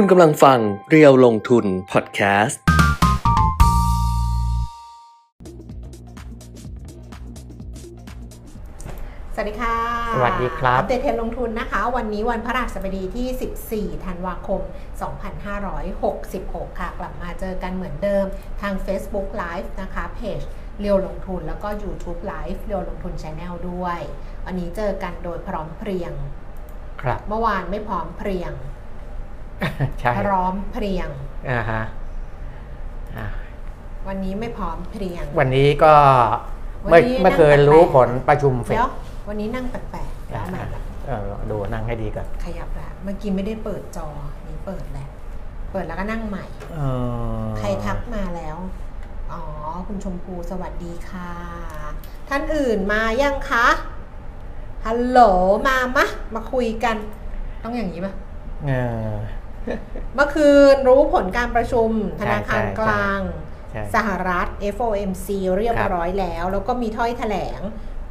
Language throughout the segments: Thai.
คุณกำลังฟังเรียวลงทุนพอดแคสต์ สวัสดีค่ะ สวัสดีครับ อัปเดตเทรนด์ลงทุนนะคะ วันนี้วันพระราชบดีที่ 14 ธันวาคม 2566 ค่ะ กลับมาเจอกันเหมือนเดิมทาง Facebook Live นะคะ เพจเรียวลงทุนแล้วก็ YouTube Live เรียวลงทุน Channel ด้วย วันนี้เจอกันโดยพร้อมเพรียง ครับ เมื่อวานไม่พร้อมเพรียง ใช่พร้อมเพรียงอ่าฮะอ่าวันนี้ไม่พร้อมเพรียง วันนี้ก็วันเมื่อนี้เมื่อคืนนั่งแปลกๆรู้ผลประชุมเฟดเดี๋ยววันนี้นั่งแปลกๆอ่าแล้วมาแบบเออดูนั่งให้ดีก่อนขยับแล้วเมื่อกี้ไม่ได้เปิดจอนี่เปิดแล้วเปิดแล้วก็นั่งใหม่เออใครทักมาแล้ว อ๋อ คุณชมพูสวัสดีค่ะ ท่านอื่นมายังคะฮัลโหลมามะมาคุยกัน ต้องอย่างนี้ปะเออ เมื่อคืนรู้ผลการประชุมธนาคารใช่ใช่กลางใช่สหรัฐ FOMC เรียบร้อยแล้ว แล้วก็มีถ้อยแถลง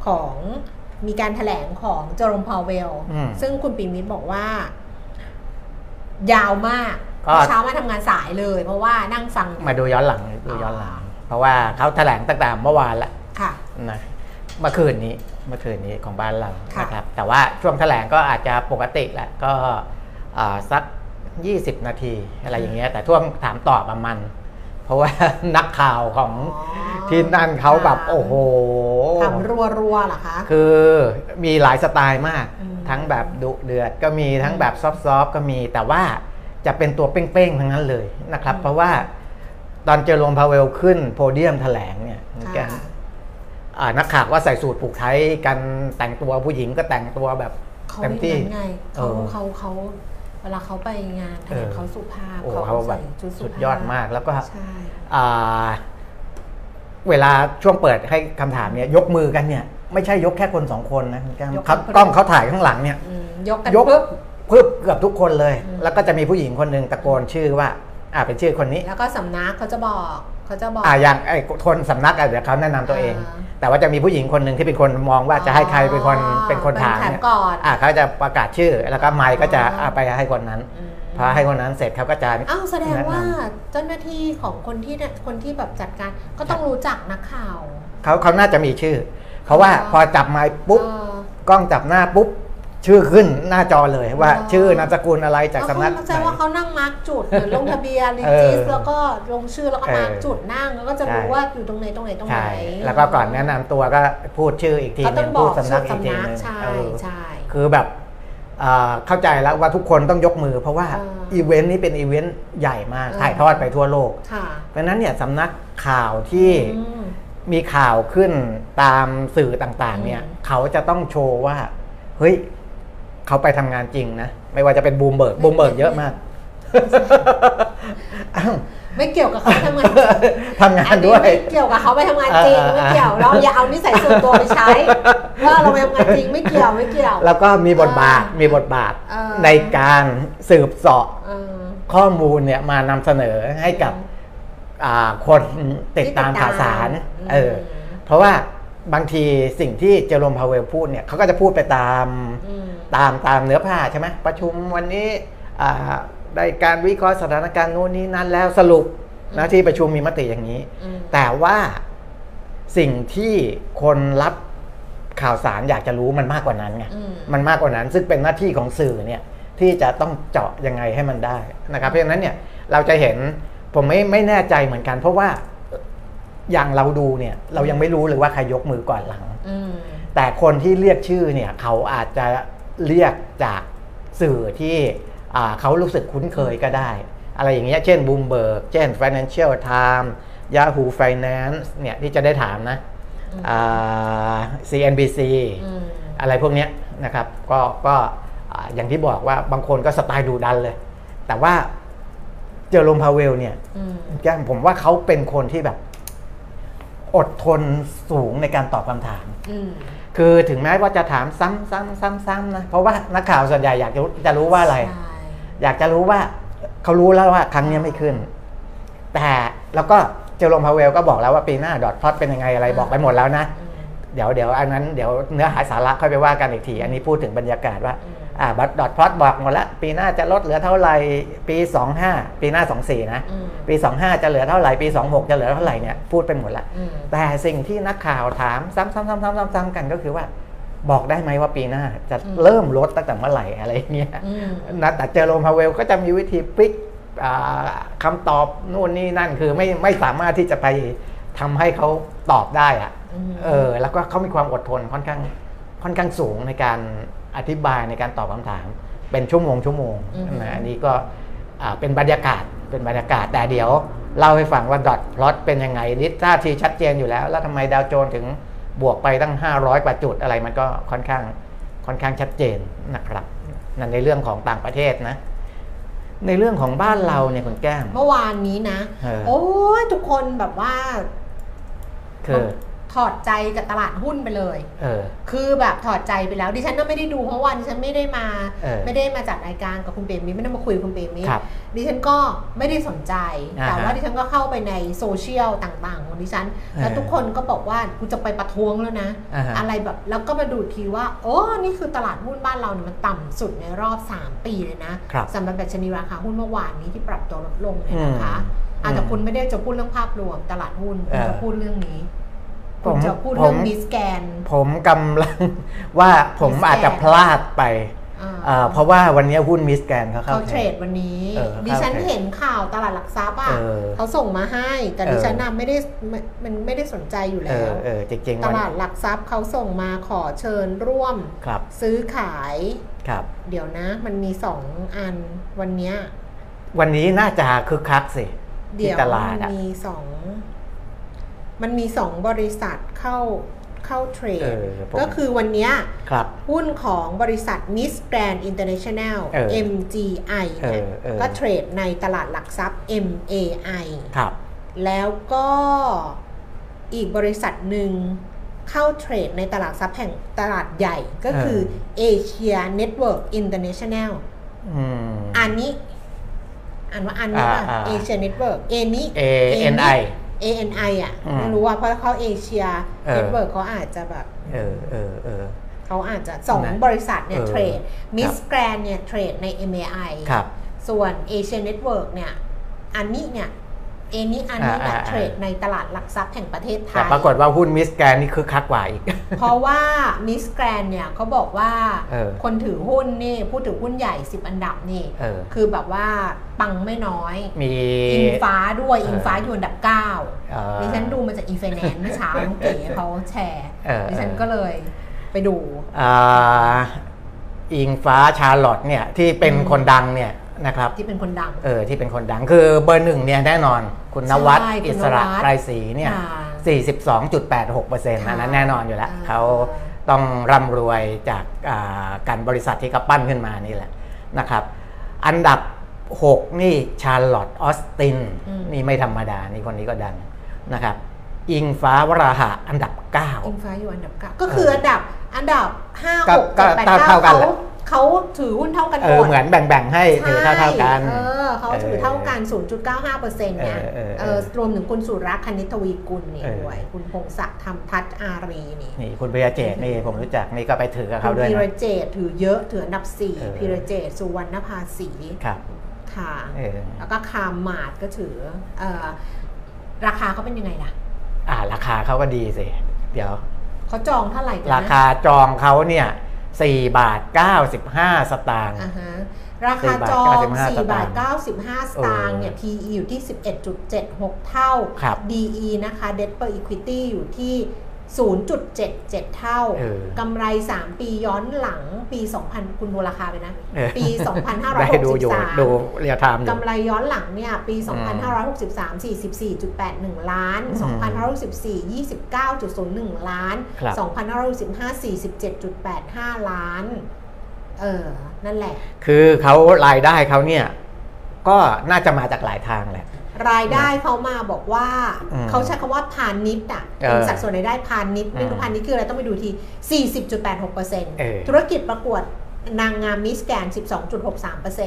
ของมีการแถลงของเจอร์มพาวเวลอืมซึ่งคุณปีมิตรบอกว่า ยาวมากก็เมื่อเช้ามาทำงานสายเลย เพราะว่านั่งฟังอยู่มาดูย้อนหลังดูย้อนหลัง เพราะว่าเขาแถลงตั้งแต่เมื่อวานละค่ะนะเมื่อคืนนี้เมื่อคืนนี้ของบ้านเราค่ะนะครับ แต่ว่าช่วงแถลงก็อาจจะปกติแหละก็อ่าสัก 20 นาที อะไรอย่างเงี้ยแต่ช่วงถามตอบอะมันเพราะว่านักข่าวของอ๋อที่นั่นเขาแบบโอ้โหทำรัวรัวๆเหรอคะคือมีหลายสไตล์มากอืมทั้งแบบดุเดือดก็มีทั้งแบบซอฟต์ๆก็มีแต่ว่าจะเป็นตัวเป้งๆทั้งนั้นเลยนะครับ เพราะว่าตอนเจอโรมพาเวลขึ้นโพเดียมแถลงเนี่ยแกค่ะอ่านักข่าวว่าใส่สูตรผูกไทยกันแต่งตัวผู้หญิงก็แต่งตัวแบบเขาเต็มอย่างที่นั้นไงเขาเออเขาเขา เวลาเขาไปงานแถลงเออ เขาสุภาพโอ้เขาเขาแบใส่บชุดสุสุดภาพยอดมากแล้วก็ใช่ อ่าเวลาช่วงเปิดให้คำถามเนี่ย ยกมือกันเนี่ย ไม่ใช่ยกแค่คนสองคนนะคุณแก้มยกเขาคน กล้องเขาถ่ายข้างหลังเนี่ย อืมยกกันยกปุ๊บ พึบเกือบทุกคนเลย อืม แล้วก็จะมีผู้หญิงคนหนึ่งตะโกนชื่อว่า อ่าเป็นชื่อคนนี้ แล้วก็สำนักเขาจะบอก เขาจะบอกอ่าอย่างไอ้คนสำนักอะเดี๋ยวเขาแนะนำตัวเองอ่าแต่ว่าจะมีผู้หญิงคนหนึ่งที่เป็นคนมองว่าจะให้ใครเป็นคนเป็นคนถามเป็นเนี่ยก่อนอ่าเขาจะประกาศชื่อแล้วก็ไมค์ก็จะอ๋ออ่าไปให้คนนั้น อืมพอให้คนนั้นเสร็จเขาก็จะ อ้าวแสดงว่าแนะนเจ้าหน้าที่ของคนที่เนี่ยคนที่แบบจัดการก็ต้องรู้จักนักข่าวเขาเขาน่าจะมีชื่อ เพราะว่าอ๋อพอจับไมค์ปุ๊บเออกล้องจับหน้าปุ๊บ ชื่อขึ้นหน้าจอเลยว่าอ๋อชื่อนามสกุลอะไรจากแล้วสำนักเขาไหแสดงว่าเขานั่งมาร์กจุดเหมือนลงทะเบียนรีเออจิสแล้วก็ลงชื่อแล้วก็เออมาร์กจุดนั่งแล้วก็จะรู้ใช่ว่าอยู่ตรงไหนตรงไหนตรงไหนใช่แล้วก็ก่อนแนะนำตัวก็พูดชื่ออีกทีเขาหต้นึองงบพูอดกสำนักอีชื่กทีหนึงใช่เออใช่คือแบบอ่าเข้าใจแล้วว่าทุกคนต้องยกมือ เพราะว่าเอออีอีเวนต์นี้เป็นอีเวนต์ใหญ่มากเออถ่ายทอดไปทั่วโลกค่ะเพราะฉะนั้นเนี่ยสำนักข่าวที่อืมมีข่าวขึ้นตามสื่อต่างๆเนี่ยอืมเขาจะต้องโชว์ว่าเฮ้ย เขาไปทำงานจริงนะ ไม่ว่าจะเป็น Bloomberg Bloomberg เยอะมากอ้าวไม่เกี่ยวกับเขาทำงานทำงานอันนี้ด้วยไม่เกี่ยวกับเขาไปทำงานจริงเออเออไม่เกี่ยวเราอย่าเอานิสัยส่วนตัวไปใช้ว่าเราไปทำงานจริงไม่เกี่ยวไม่เกี่ยว แล้วก็มีบทบาทเออมีบทบาทเออ ในการสืบเสาะเออ ข้อมูลเนี่ยมานำเสนอให้กับอ่าคนติดตามข่าวสารเออเพราะว่า บางทีสิ่งที่เจอร์โรมพาวเวลพูดเนี่ยเขาก็จะพูดไปตามอืมตามตามเนื้อผ้าใช่ไหมประชุมวันนี้อ่าได้การวิเคราะห์สถานการณ์โน้นนี้นั้นแล้วสรุปนะที่ประชุมมีมติอย่างนี้อืมแต่ว่าสิ่งที่คนรับข่าวสารอยากจะรู้มันมากกว่านั้นไงอืมมันมากกว่านั้น ซึ่งเป็นหน้าที่ของสื่อเนี่ยที่จะต้องเจาะยังไงให้มันได้นะครับ เพราะฉะนั้นเนี่ยเราจะเห็นผมไม่ไม่แน่ใจเหมือนกัน เพราะว่า อย่างเราดูเนี่ยเรายังไม่รู้เลยว่าใครยกมือก่อนหลังอืมแต่คนที่เรียกชื่อเนี่ยเขาอาจจะเรียกจากสื่อที่อ่าเขารู้สึกคุ้นเคยก็ได้ อะไรอย่างเงี้ยเช่น Bloomberg เช่น Financial Times Yahoo Finance เนี่ยที่จะได้ถามนะอ่า CNBC อืมอะไรพวกเนี้ยนะครับก็ก็อ่าอย่างที่บอกว่าบางคนก็สไตล์ดูดันเลย แต่ว่าเจอโรมพาเวลเนี่ยอืมแก้มผมว่าเขาเป็นคนที่แบบ อดทนสูงในการตอบคำถามอืมคือถึงแม้ว่าจะถามซ้ำซ้ำซ้ำซ้ำนะ เพราะว่านักข่าวส่วนใหญ่อยากจะรู้จะรู้ว่าอะไรใช่อยากจะรู้ว่าเขารู้แล้วว่าครั้งเนี้ยไม่ขึ้น แต่แล้วก็เจอโรมพาเวลก็บอกแล้วว่าปีหน้าดอทพลอตเป็นยังไงอะไรบอกไปหมดแล้วนะอืมเดี๋ยวเดี๋ยวอันนั้นเดี๋ยวเนื้อหาสาระค่อยไปว่ากันอีกที อันนี้พูดถึงบรรยากาศว่า อืมอ่าบัตดอทพลอตบอกหมดแล้วปีหน้าจะลดเหลือเท่าไหร่ปี 25 ปีหน้า 24 นะอืมปี 25 จะเหลือเท่าไหร่ปี 26 จะเหลือเท่าไหร่เนี่ยพูดไปหมดละอืมแต่สิ่งที่นักข่าวถามซ้ำๆๆๆๆกันก็คือว่าบอกได้ไหมว่าปีหน้าจะอืมเริ่มลดตั้งแต่เมื่อไหร่อะไรอย่างเงี้ยอืมนะแต่เจอโรมพาเวลก็จะมีวิธีพลิกอ่าคำตอบนู่นนี่นั่นคือไม่ไม่สามารถที่จะไปทำให้เขาตอบได้อะอืมเออแล้วก็เขามีความอดทนค่อนข้างค่อนข้างสูงในการ อธิบายในการตอบคำถาม เป็นชั่วโมงชั่วโมงอือฮึนะอันนี้ก็อ่าเป็นบรรยากาศเป็นบรรยากาศแต่เดี๋ยวเล่าให้ฟังว่าดอทพลอตเป็นยังไงนิดท่าทีชัดเจนอยู่แล้ว แล้วทำไมดาวโจนส์ถึงบวกไปตั้ง 500 กว่าจุดอะไรมันก็ค่อนข้างค่อนข้างชัดเจนนะครับนั่นในเรื่องของต่างประเทศนะ ในเรื่องของบ้านเราเนี่ยคุณแก้มเมื่อวานนี้นะเออโอ้ยทุกคนแบบว่า คือ ถอดใจกับตลาดหุ้นไปเลย เออ คือแบบถอดใจไปแล้วดิฉันก็ไม่ได้ดูเพราะวันดิฉันไม่ได้มาเออไม่ได้มาจัดรายการกับคุณเปรมมิตรไม่ได้มาคุยกับคุณเปรมมิตรครับดิฉันก็ไม่ได้สนใจ อ่าฮะแต่ว่าดิฉันก็เข้าไปในโซเชียลต่างๆ ของดิฉันแล้วเออทุกคนก็บอกว่ากูจะไปประท้วงแล้วนะ อ่าฮะ อะไรแบบแล้วก็มาดูทีว่าโอ้นี่คือตลาดหุ้นบ้านเราเนี่ยมันต่ำสุดในรอบ 3 ปีเลยนะครับ สำหรับดัชนีราคาหุ้นเมื่อวานนี้ที่ปรับตัวลดลงเนี่ยนะคะอืมอาจจะคุณไม่ได้จะพูดเรื่องภาพรวมตลาดหุ้นคุณเออจะพูดเรื่องนี้ ผมคุณจะพูดเรื่องผมมิสแกน ผมกำลังว่าผมมิสแกรนด์อาจจะพลาดไปอ่าเอ่อเพราะว่าวันนี้หุ้นมิสแกนเขาเข้าเขาเทรดวันนี้เออดิฉันเข้าเทรดเห็นข่าวตลาดหลักทรัพย์อะเออเขาส่งมาให้ แต่เออดิฉันน่ะไม่ได้ไม่มันไม่ได้สนใจอยู่เอแล้อวเออจริงๆตวันลาดหลักทรัพย์เขาส่งมาขอเชิญร่วมครับซื้อขายครับ เดี๋ยวนะ มันมีสองอันวันเนี้ยวันนี้น่าจะคึกคักสิเดี๋ที่ยวตลามัดนอะมีสอง มันมีสองบริษัทเข้าเข้าเทรเอดอผมก็คือวันเนี้ยครับหุ้นของบริษัท Miss Grand International เออ MGI เอเนี่ยอเออก็เทรดในตลาดหลักทรัพย์ MAI ครับแล้วก็อีกบริษัทหนึ่งเข้าเทรดในตลาดทรัพย์แห่งตลาดใหญ่ก็คือ Asia Network International อืมอันนี้อ่านว่าอันนี้ป่ะอ่าอ่า Asia Network A นี้ ANI ANI อะอืมไม่รู้ว่าเพราะเขาเอเชียเออ เน็ตเวิร์กเขาอาจจะแบบเออเออเออ เขาอาจจะสองนะบริษัทเนี่ยเออเทรดมิครัสบ แกรนเนี่ยเทรดใน MAI ครับ ส่วน Asia Network เนี่ยอันนี้เนี่ยเอนี้อันนี้เนี่ย อ่าอ่าเทรดในตลาดหลักทรัพย์แห่งประเทศไทแต่ยปรากฏว่าหุ้นมิสแกนนี่คึกคักกว่าอีก เพราะว่ามิสแกรนเนี่ยเขาบอกว่าเออคนถือหุ้นนี่ผู้ถือหุ้นใหญ่ 10 อันดับนี่เออคือแบบว่าปังไม่น้อย มีอิงฟ้าด้วยเอออิอิงฟ้าอยู่อันดับเออ9ดิฉันดูมาจากอีเฟแนนเมื่อเช้าน้องเก๋เขาแชร์เออดิฉันก็เลยไปดูอ่าอิงฟ้าชาร์ลอตเนี่ยที่เป็นอืมคนดังเนี่ย นะครับที่เป็นคนดังเออที่เป็นคนดังคือเบอร์หนึ่งเนี่ยแน่นอนคุณนวัดใช่คุณอิสระนวัดไกรศรีเนี่ยค่ะ42.86เปอร์เซ็นต์ค่ะอันนั้นแน่นอนอยู่แล้วอ่าเขาต้องร่ำรวยจากอ่าการบริษัทที่เขาปั้นขึ้นมานี่แหละนะครับ อันดับ 6 นี่ชาร์ลอตออสตินนี่ไม่ธรรมดา นี่คนนี้ก็ดังนะครับ อิงฟ้าวราหะอันดับอิงฟ้าอยู่อันดับเก้าก็คืออันดับอันดับห้าก็หกเจ็ดแปดก็เก้าเท่ากันเขาแหละ เขาถือหุ้นเท่ากัน9เอหมอดเหมือนแบ่งๆ ให้ถือเท่าๆกันเออเขาถือเท่ากัน 0.95เปอร์เซ็นต์เนี่ยเออเออเออเออรวมถึงคุณสุรักษ์คณิตทวีกุลนี่เออด้วย คุณพงศักดิ์ธรรมทัศน์อารีนี่นี่คุณพิยาเจตนี่ผมรู้จักนี่ก็ไปถือกับคุเขาณด้วยพีรนะเจตถือเยอะถืออันดับสี่เออพีรเจตสุวรรณภาษีครับค่ะเออแล้วก็คามมาดก็ถือเอ่อราคาเขาเป็นยังไงล่ะ อ่า ราคาเขาก็ดีสิ เดี๋ยวเขาจองเท่าไหร่กันนะราคาจองเขาเนี่ย 4 บาท 95 สตางค์อ่าฮะราคา4จองบาท4บาท95 95 สตางค์เนี่ย PE อยู่ที่ 11.76 เท่าครับ DE นะคะ Debt per Equity อยู่ที่ 0.77 เท่าเออกำไร 3 ปีย้อนหลังปี 2000 คุณดูราคาไปนะเออปีได้ดูอยู่2563ดู real time อยู่กำไรย้อนหลังเนี่ย ปีอืม2563 44.81 ล้านอืม2564 29.01 ล้านครับ2565 47.85 ล้าน เออ นั่นแหละ คือเขารายได้เขาเนี่ย ก็น่าจะมาจากหลายทางแหละ รายได้เขามาบอกว่าอืมเขาใช้คำว่าพาณิชย์อะเออเป็นสัดส่วนรายได้พาณิชย์ไม่รู้อืมพาณิชย์คืออะไรต้องไปดูที40.86%เออธุรกิจประกวด นางงามมิสแกนเออ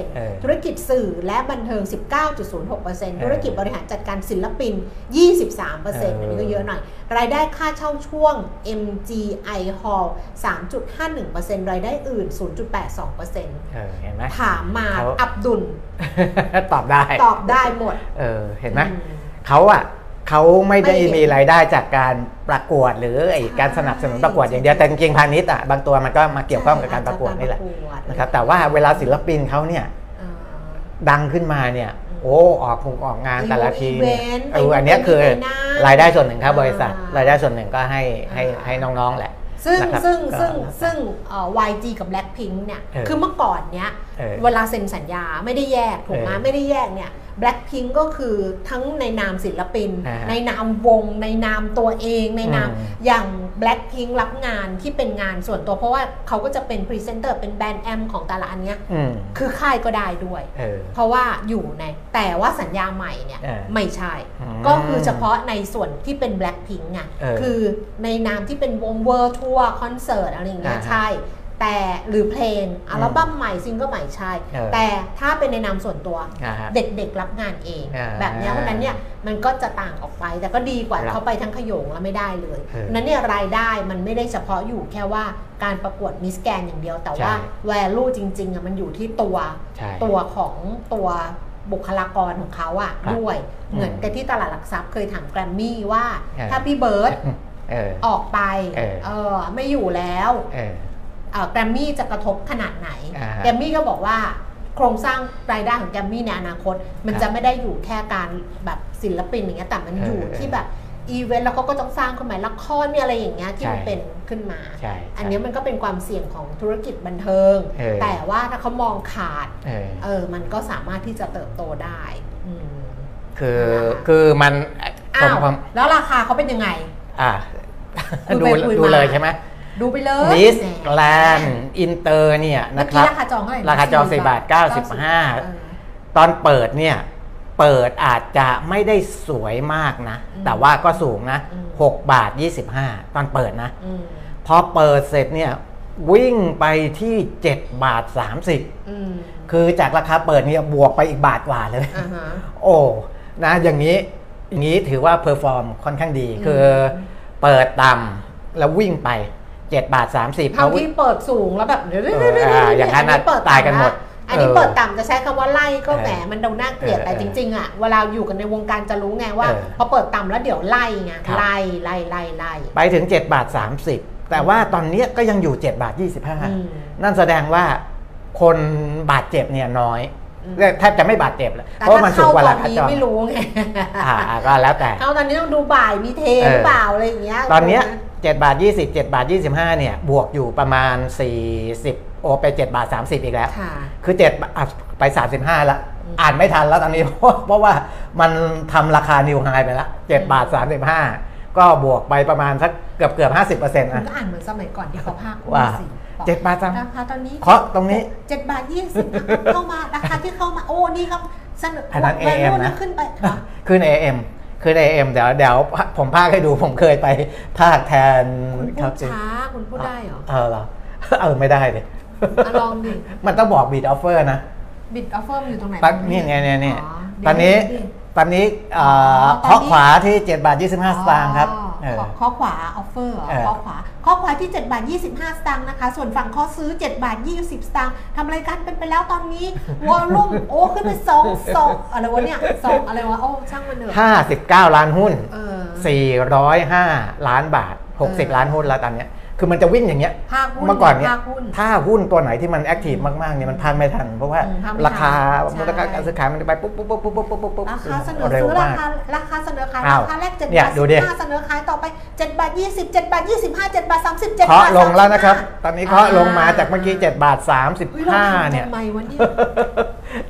12.63%ธุรกิจสื่อและบันเทิง 19.06%ธุรกิจบริหารจัดการศิลปิน 23%อันนี้ก็เยอะหน่อย รายได้ค่าเช่าช่วง MGI Hall 3.51%รายได้อื่น 0.82%เออเห็นไหมถามมาเขาอับดุล ตอบได้ ตอบได้หมด เออ เห็นไหมอืมเขาอะ เขาไม่ได้ไม่เห็นมีรายได้จากการประกวดหรือไอ้ใช่การสนับสนุนประกวดอย่างเดียวแต่จริงๆพาณิชย์อะบางตัวมันก็มาเกี่ยวข้องกับการประกวดนี่แหละใช่อาจจนะครับแต่ว่าเวลาศิลปินเขาเนี่ยอ่าดังขึ้นมาเนี่ยโอ้ออกคงออกงานแต่ละทีเนี่ยอีเวนต์เอออันเนี้ยคือไปนู่นไปนั่นรายได้ส่วนหนึ่งครับบริษัทอ่ารรายได้ส่วนหนึ่งก็ให้ให้อ่าให้น้องๆแหละซึ่งนะครับซึ่งก็ซึ่งแล้วแต่ซึ่งเอ่อ YG กับ Blackpink เนี่ยเออคือเมื่อก่อนเนี้ยเออเวลาเซ็นสัญญาไม่ได้แยกถูกไหมเออไม่ได้แยกเนี่ย Blackpink ก็คือทั้งในนามศิลปินอ่าฮะในนามวง ในนามตัวเอง ในนามอืมอย่าง Blackpink รับงานที่เป็นงานส่วนตัว เพราะว่าเขาก็จะเป็นพรีเซนเตอร์เป็น brand am ของแต่ละอันเนี้ยอืมคือค่ายก็ได้ด้วยเออเพราะว่าอยู่ใน แต่ว่าสัญญาใหม่เนี่ยเออไม่ใช่อืมก็คือเฉพาะในส่วนที่เป็น Blackpink ไงเออคือในนามที่เป็นวง world tour คอนเสิร์ตอะไรอย่างเงี้ยอ่าฮะใช่ แต่หรือเพลงอัลบั้มใหม่ซิงเกิลใหม่ใช่เออแต่ถ้าเป็นในนามส่วนตัวอ่าฮะเด็กๆรับงานเองอ่าแบบเนี้ยเพราะฉะนั้นเนี่ยมันก็จะต่างออกไป แต่ก็ดีกว่าครับเขาไปทั้งขโยงแล้วไม่ได้เลยเออนั้นเนี่ยรายได้มันไม่ได้เฉพาะอยู่แค่ว่าการประกวดมิสแกรนด์อย่างเดียว แต่ว่าใช่ value จริงๆอะมันอยู่ที่ตัวใช่ตัวของตัวบุคลากรของเขาอะครับด้วยอืมเหมือนกับที่ตลาดหลักทรัพย์เคยถามแกรมมี่ว่าเออถ้าพี่เบิร์ตเออออกไปเออเออไม่อยู่แล้วเออเอ่อ แกรมมี่จะกระทบขนาดไหนอ่าฮะแกรมมี่ก็บอกว่าโครงสร้างรายได้ของแกรมมี่ในอนาคต มันครับจะไม่ได้อยู่แค่การแบบศิลปินอย่างเงี้ยแต่มันเอออยู่เออที่แบบอีเวนต์แล้วเขาก็ต้องสร้างขึ้นมาละครเนี่ยอะไรอย่างเงี้ยที่มันใช่เป็นขึ้นมาใช่อันเนี้ยมันก็เป็นความเสี่ยงของธุรกิจบันเทิงเออแต่ว่าถ้าเขามองขาดเออเออมันก็สามารถที่จะเติบโตได้อืมคือนะคะคือมันผอ้ามวผมแล้วราคาเขาเป็นยังไง อ่าคุยดูไปคุยดูมาเลยใช่ไหม ดูไปเลยมิสแหมแลนด์อินเตอร์เนี่ยเมื่อนะคกี้รับราคาจองเท่าไหร่นะราคาจอง40 4บาทเออ95ตอนเปิดเนี่ยเปิดอาจจะไม่ได้สวยมากนะอืมแต่ว่าก็สูงนะอืม6บาท 25 ตอนเปิดนะอืมพอเปิดเสร็จเนี่ยวิ่งไปที่ 7 บาท 30อืมคือจากราคาเปิดเนี่ยบวกไปอีกบาทกว่าเลยอ่าฮะโอ้นะอย่างนี้อย่างนี้ถือว่า perform ค่อนข้างดีอืมคือเปิดต่ำแล้ววิ่งไป 7บาท30เท่าที่เปิดสูงแล้วแบบเดี๋ยวเอออ่าอย่างนั้นน่ะเปิดตายกันหมดอันนี้เออเปิดต่ำจะใช้คำว่าไล่ก็เออแหมมันดูน่าเกลียดเออแต่จริง ๆ อะ เวลาอยู่กันในวงการจะรู้ไงว่าเออพอเปิดต่ำแล้วเดี๋ยวไล่ไงครับไล่ไล่ไล่ไล่ไปถึง7บาท30 แต่ว่าตอนเนี้ยก็ยังอยู่7บาทอืม25 นั่นแสดงว่าคนบาดเจ็บเนี่ยน้อยอืมแทบจะไม่บาดเจ็บแล้วแต่เพราะว่ามันสูถ้างกว่าเข้าตราอนคานี้จองไม่รู้ไงอ่าก็แล้วแต่เข้าตอนนี้ต้องดูบ่ายมีเทหรือเปล่าอะไรอย่างเงี้ยตอนเนี้ย 7บาท20 7บาท25เนี่ยบวกอยู่ประมาณ 40 โอไป7บาท30 อีกแล้วค่ะคือ7บาทอะไป 35แล้วอืมอ่านไม่ทันแล้วตอนนี้เพราะเพราะว่ามันทำราคานิวไฮไปแล้ว7บาท35 ก็บวกไปประมาณสักเกือบเกือบ50%คุณนะก็อ่านเหมือนสมัยก่อนที่เขาพากว่าสิบอกเจ็ดบาทสามราคาตอนนี้เคาะตรงนี้เจ็ดบาทยี่สิบเข้ามาราคาที่เข้ามาโอ้นี่ครับเสนออันนั้นแว AM ลูนะขึ้นไปค่ะขึ้น AM ขึ้น AM เดี๋ยวเดี๋ยวผมพากให้ดูผมเคยไปพากแทนคุณพูครับดช้าคุณพูดได้เหรอ เออเหรอเออไม่ได้เลยอะลองดิ มันต้องบอกบีดออฟเฟอร์นะบิดออฟเฟอร์อยู่ตรงไหนตอนนี่เนี่ยเนี่ยเนี่ยอ๋อตอนนี้เดี๋ยวตอนนี้เอ่ออ๋อตอนนี้เคาะขวาที่ 7 บาท 25 สตางค์ครับอ๋อเออ เคาะเคาะขวา offer เออเคาะขวา เคาะขวาที่ 7 บาท 25 สตางค์นะคะ ส่วนฝั่งขอซื้อ 7 บาท 20 สตางค์ทำรายการเป็นไปแล้วตอนนี้ volume โอ้ขึ้นไป2 2อะไรวะเนี่ยสองอะไรวะ โอ้ช่างมันเถอะ59ล้านหุ้นเออ405ล้านบาทเออ60 ล้านหุ้นแล้วตอนเนี้ย คือมันจะวิ่งอย่างเงี้ยพากย์หุ้นเมื่อก่อนเนี่ยพากย์หุ้นถ้าหุ้นตัวไหนที่มัน activeมากๆเนี่ยมันพังไม่ทัน เพราะว่าอืมพังไม่ทันราคาใช่มูลค่าการซื้อขายมันไปปุ๊บปุ๊บปุ๊บปุ๊บปุ๊บปุ๊บปุ๊บราคาเสนอเร็วซื้อรามากคาราคาเสนอขายอ้าวราคาแรก7เนี่ยบาทดูดิ15เสนอขายต่อไป7บาท20 7บาท25 7บาท30 7เคาะบาทลงแล้วนะครับ35ตอนนี้เคาะลงมาจากเมื่อกี้7บาทอุ๊ยเราทำ35เนี่ยทำไมวะเนี่ย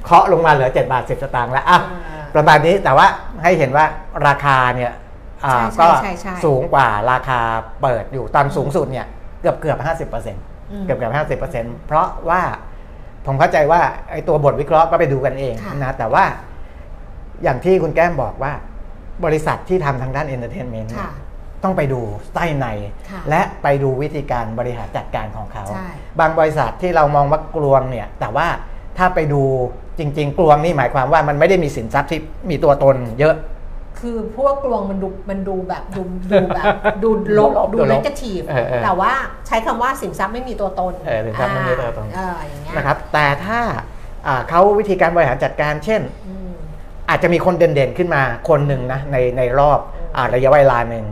เคาะลงมาเหลือ7บาท10สตางค์แล้วอะอ่าประมาณนี้แต่ว่าให้เห็นว่าราคาเนี่ยอ่าใช่ ก็ใช่ใช่สูงกว่าราคาเปิดอยู่ตอนสูงสุดเนี่ยเกือบเกือบห้าสิบเปอร์เซ็นต์อืมเกือบเกือบห้าสิบเปอร์เซ็นต์เพราะว่าผมเข้าใจว่าไอ้ตัวบทวิเคราะห์ก็ไปดูกันเองค่ะนะแต่ว่าอย่างที่คุณแก้มบอกว่า บริษัทที่ทำทางด้าน entertainment ค่ะต้องไปดูไส้ในค่ะและไปดูวิธีการบริหารจัดการของเขาใช่บางบริษัทที่เรามองว่ากลวงเนี่ย แต่ว่าถ้าไปดูจริง ๆ กลวงนี่หมายความว่ามันไม่ได้มีสินทรัพย์ที่มีตัวตนเยอะ คือพวกกลวงมันดูมันดูแบบดูดูแบบดูลบดูลบดูดูลเลบกทีฟเออเออแต่ว่าใช้คำว่าสินทรัพย์ไม่มีตัวตนเออสินทรัพย์ไม่มีตัวตนเอออย่างเงี้ยนะครับ แต่ถ้าอ่าเขาวิธีการบริหารจัดการ เช่นอืมอาจจะมีคนเด่นๆขึ้นมาคนหนึ่งนะในในรอบอาระยะเวลาหนึ่ง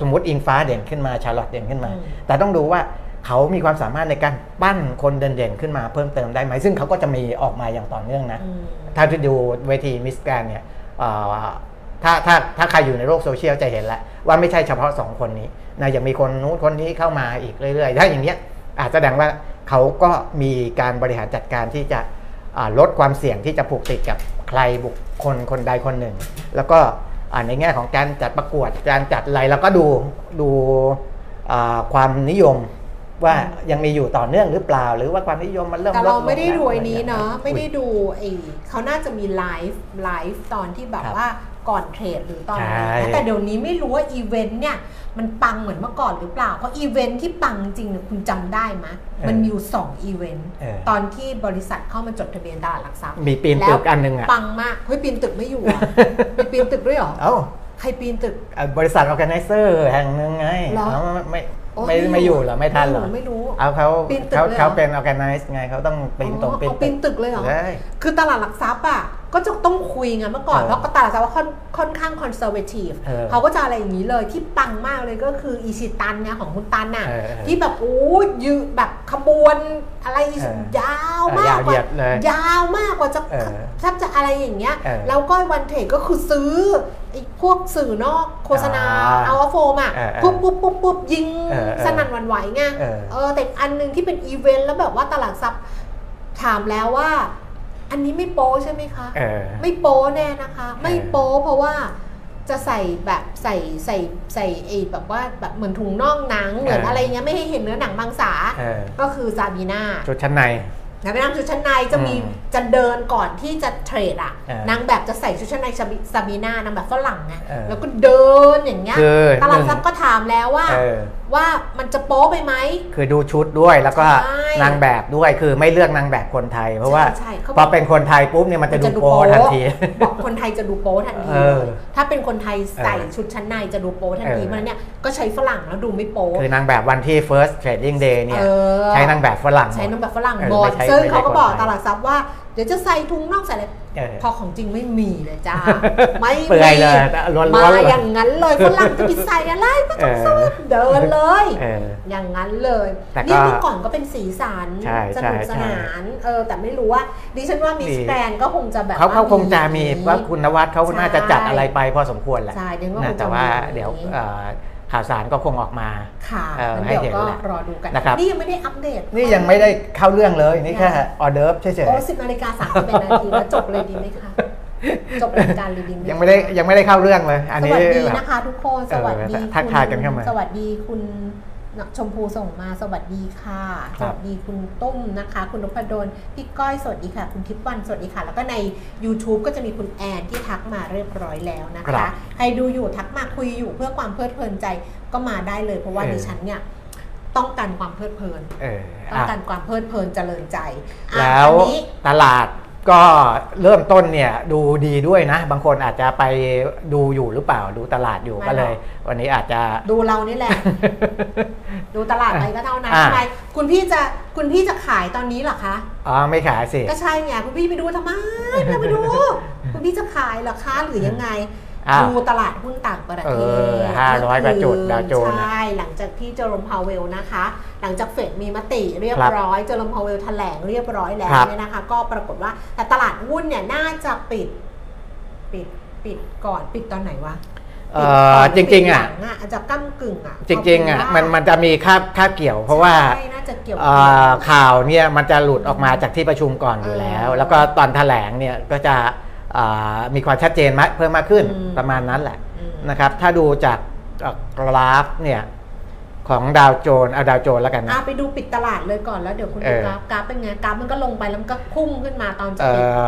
สมมติอิงฟ้าเด่นขึ้นมาชาร์ลอตเด่นขึ้นมาอืมแต่ต้องดูว่าเขามีความสามารถในการปั้นคนเด่นๆขึ้นมาเพิ่มเติมได้ไหม ซึ่งเขาก็จะมีออกมาอย่างต่อเนื่องนะอืมถ้าที่ดูเวทีมิสแกรนเนี่ยเอ่อ ถ้าถ้าถ้าใครอยู่ในโลกโซเชียลจะเห็นแล้วว่าไม่ใช่เฉพาะ 2 คนนี้นะยังมีคนนู้นคนนี้เข้ามาอีกเรื่อยๆ ถ้าอย่างเนี้ยอาจจะแสดงว่าเขาก็มีการบริหารจัดการที่จะอ่าลดความเสี่ยงที่จะผูกติดกับใครบุคคลคนใดคนหนึ่ง แล้วก็อ่าในแง่ของการจัดประกวดการจัดอะไรเราก็ดูดูอ่าความนิยมว่ายังมีอยู่ต่อเนื่องหรือเปล่า หรือว่าความนิยมมันเริ่มแต่ลเราลงไม่ได้แล้วดูไอ้นี้อรเนาะงี้ยไม่ได้ดูไอ้เขาน่าจะมี live live ตอนที่แบบครับว่า ก่อน trade หรือตอนอะไรใช่นะแต่เดี๋ยวนี้ไม่รู้ว่าอีเวนต์เนี่ยมันปังเหมือนเมื่อก่อนหรือเปล่า เพราะอีเวนต์ที่ปังจริงเนี่ยคุณจำได้ไหมมันมีอยู่สองอีเวนต์เออตอนที่บริษัทเข้ามาจดทะเบียนตลาดหลักทรัพย์ มีปีนตึกอันหนึงอะปังมากเฮ้ยปีนตึกไม่อยู่อะมีปีนตึกด้วยเหรอเอ้าใครปีนตึกอะบริษัท o r g a n i z e r แห่งหนึ่งไงเหรอเอาไม่โอ้ไม่ไม่อยู่เหรอไม่ทันเหรอไม่รู้เอาเขาปีนตึกเขาเลยเหรอเขาเป็น organizer ไงเขาต้องปีนตรงอ๋อปีนเอาปีนตึกเลยเหรอใช่คือตลาดหลักทรัพย์อะ ก็จะต้องคุยไงเมื่อก่อนเออเพราะตลาดหลักทรัพย์ว่าค่อนค่อนข้าง conservative เออเขาก็จะอะไรอย่างนี้เลยที่ปังมากเลยก็คืออิชิตันเนี่ยของคุณตันน่ะเออเออที่แบบโอ้ยยืแบบขบวนอะไรเออยาวมากยาวกเหยีว่ายดเลยยาวมากกว่าจะเออแทบจะอะไรอย่างเงี้ยเออแล้วก็วัน trade ก็คือซื้อไอ้พวกสื่อนอกโฆษณาอ่าเอาโฟมอะเออเออปุ๊บปุ๊บปุ๊บปุ๊บยิงเออเออสนั่นหวันไหวไงเออเออแต่อันหนึงที่เป็นอีเวนต์แล้วแบบว่าตลาดหลักทรัพย์ถามแล้วว่า อันนี้ไม่โป๊ใช่ไหมคะเออไม่โป๊แน่นะคะ ไม่โป๊เพราะว่าจะใส่แบบใส่ใส่ใส่ไอ้แบบว่าแบบเหมือนถุงน่องหนังเหมือนเออออะไรเงี้ยไม่ให้เห็นเนื้อหนังบางสาเออก็คือซาบีนาชุดชั้นในนะเป็นนางชุดชั้นในจะมีอืมจะเดินก่อนที่จะ trade อะเออนางแบบจะใส่ชุดชั้นในซาบิซาบีนานางแบบฝรั่งไงเออแล้วก็เดินอย่างเงี้ยคือตลาดหนึ่งทรัพย์ก็ถามแล้วว่าเออ ว่ามันจะโป๊ไปไหม คือดูชุดด้วยแล้วก็ใช่นางแบบด้วยคือไม่เลือกนางแบบคนไทย เพราะว่าใช่ใช่เขาบอกพอเป็นคนไทยปุ๊บเนี่ยมันจะดูโป๊ทันทีบอกคนไทยจะดูโป๊ทันทีเออเลยถ้าเป็นคนไทยใส่เออชุดชั้นในจะดูโป๊ทันทีเออเพราะฉะนั้นเนี่ยก็ใช้ฝรั่งแล้วดูไม่โป๊คือนางแบบวันที่ first trading day เนี่ยเออใช้นางแบบฝรั่งใช้นางแบบฝรั่งเออหมดไม่ใช่ซึ่งไม่ใช่เขาก็บอกคนไทยตลาดทรัพย์ว่า เดี๋ยวจะใส่ถุงน่องใส่อะไรเออพอของจริงไม่มีเลยจ้า ไม่เปื่มีอยเลยล้วนๆมาเลยอย่างนั้นเลยฝรั่งจะไปใส่อะไรไม่ต้องเออซื้อเดินเลยเอออย่างนั้นเลยแต่ก็นี่เมื่อก่อนก็เป็นสีสันใช่สนุกใช่สนานเออแต่ไม่รู้ว่าดิฉันว่ามิสดีแกรนก็คงจะแบบเขาเขาคงจะมีอย่งนี้ว่าคุณนวัดเขาใช่น่าจะจัดอะไรไปพอสมควรแหละใช่เดี๋ยวก็คนะงจะแต่ว่ามีเดี๋ยวเอ่อ ข่าวสารก็คงออกมาค่ะเอองั้นให้เดี๋ยวเห็นก็แหละรอดูกันนะครับนี่ยังไม่ได้อัปเดต นี่ยังไม่ได้เข้าเรื่องเลยนี่แค่ออเดิร์ฟเฉยโอ้สิบนาฬิกาสามสิบเอ็ดนาทีแล้วจบเลยดีไหมคะจบรายการเลยดีไหมๆยังไม่ได้ยังไม่ได้เข้าเรื่องเลย อันสนี้วัสดีแบบนะคะทุกคนสวัสดีเออทักทายกันเข้ามาสวัสดีคุณ ชมพูส่งมาสวัสดีค่ะคสรับวัสดีคุณตุ้มนะคะ คุณนพดลพี่ก้อยสวัสดีค่ะ คุณทิพย์วันสวัสดีค่ะ แล้วก็ใน YouTube ก็จะมีคุณแอนที่ทักมาเรียบร้อยแล้วนะครัคะบใครดูอยู่ทักมาคุยอยู่เพื่อความเพลิดเพลินใจก็มาได้เลย เพราะว่าเออดิฉันเนี่ยต้องการความเพลิดเพลินเออต้องอะการความเพลิดเพลินเจริญใจอะแล้วอันนี้ตลาด ก็เริ่มต้นเนี่ยดูดีด้วยนะ บางคนอาจจะไปดูอยู่หรือเปล่าดูตลาดอยู่ไม่ก็เลย หรอก วันนี้อาจจะ ดูเรานี่แหละ ดูตลาดไปก็เท่านั้นอะทำไมคุณพี่จะคุณพี่จะขายตอนนี้เหรอคะ อ๋อไม่ขายสิ ก็ใช่ไงคุณพี่ไปดูทำไมไม่ไปดู คุณพี่จะขายเหรอคะหรือยังไงอ้าว ดูตลาดหุ้นต่างประเทเอศอ500กว่าจุดดาวโจนส์ใช่หลังจากที่เจอโรมพาวเวลนะคะ หลังจากเฟดมีมติเรียบครับร้อยเจอโรมพาวเวลแถลงเรียบร้อยแล้วครับเนี่ยนะคะ ก็ปรากฏว่าแต่ตลาดหุ้นเนี่ยน่าจะปิดปิดปิดก่อนปิดตอนไหนวะเอ่อจริงๆอะปิดหลังอาจจะก้ากึ่งอะจริงๆอะมันมันจะมีคาบคาบเกี่ยว เพราะว่าใช่น่าจะเกี่ยวเอ่อข่าวเนี่ยมันจะหลุดออกมาจากที่ประชุมก่อนอยู่แล้วเออแล้วก็ตอนแถลงเนี่ยก็จะเอ่อ มีความชัดเจนมากเพิ่มมากขึ้นอืมประมาณนั้นแหละอืมนะครับ ถ้าดูจากเอ่อกราฟเนี่ยของดาวโจนส์เอาดาวโจนส์แล้วกันอะนะไปดูปิดตลาดเลยก่อนแล้วเดี๋ยวคุณเอดูอกราฟกราฟเป็นไงกราฟมันก็ลงไปแล้วมันก็พุ่งขึ้นมาตอนจะเอ่ปิดอ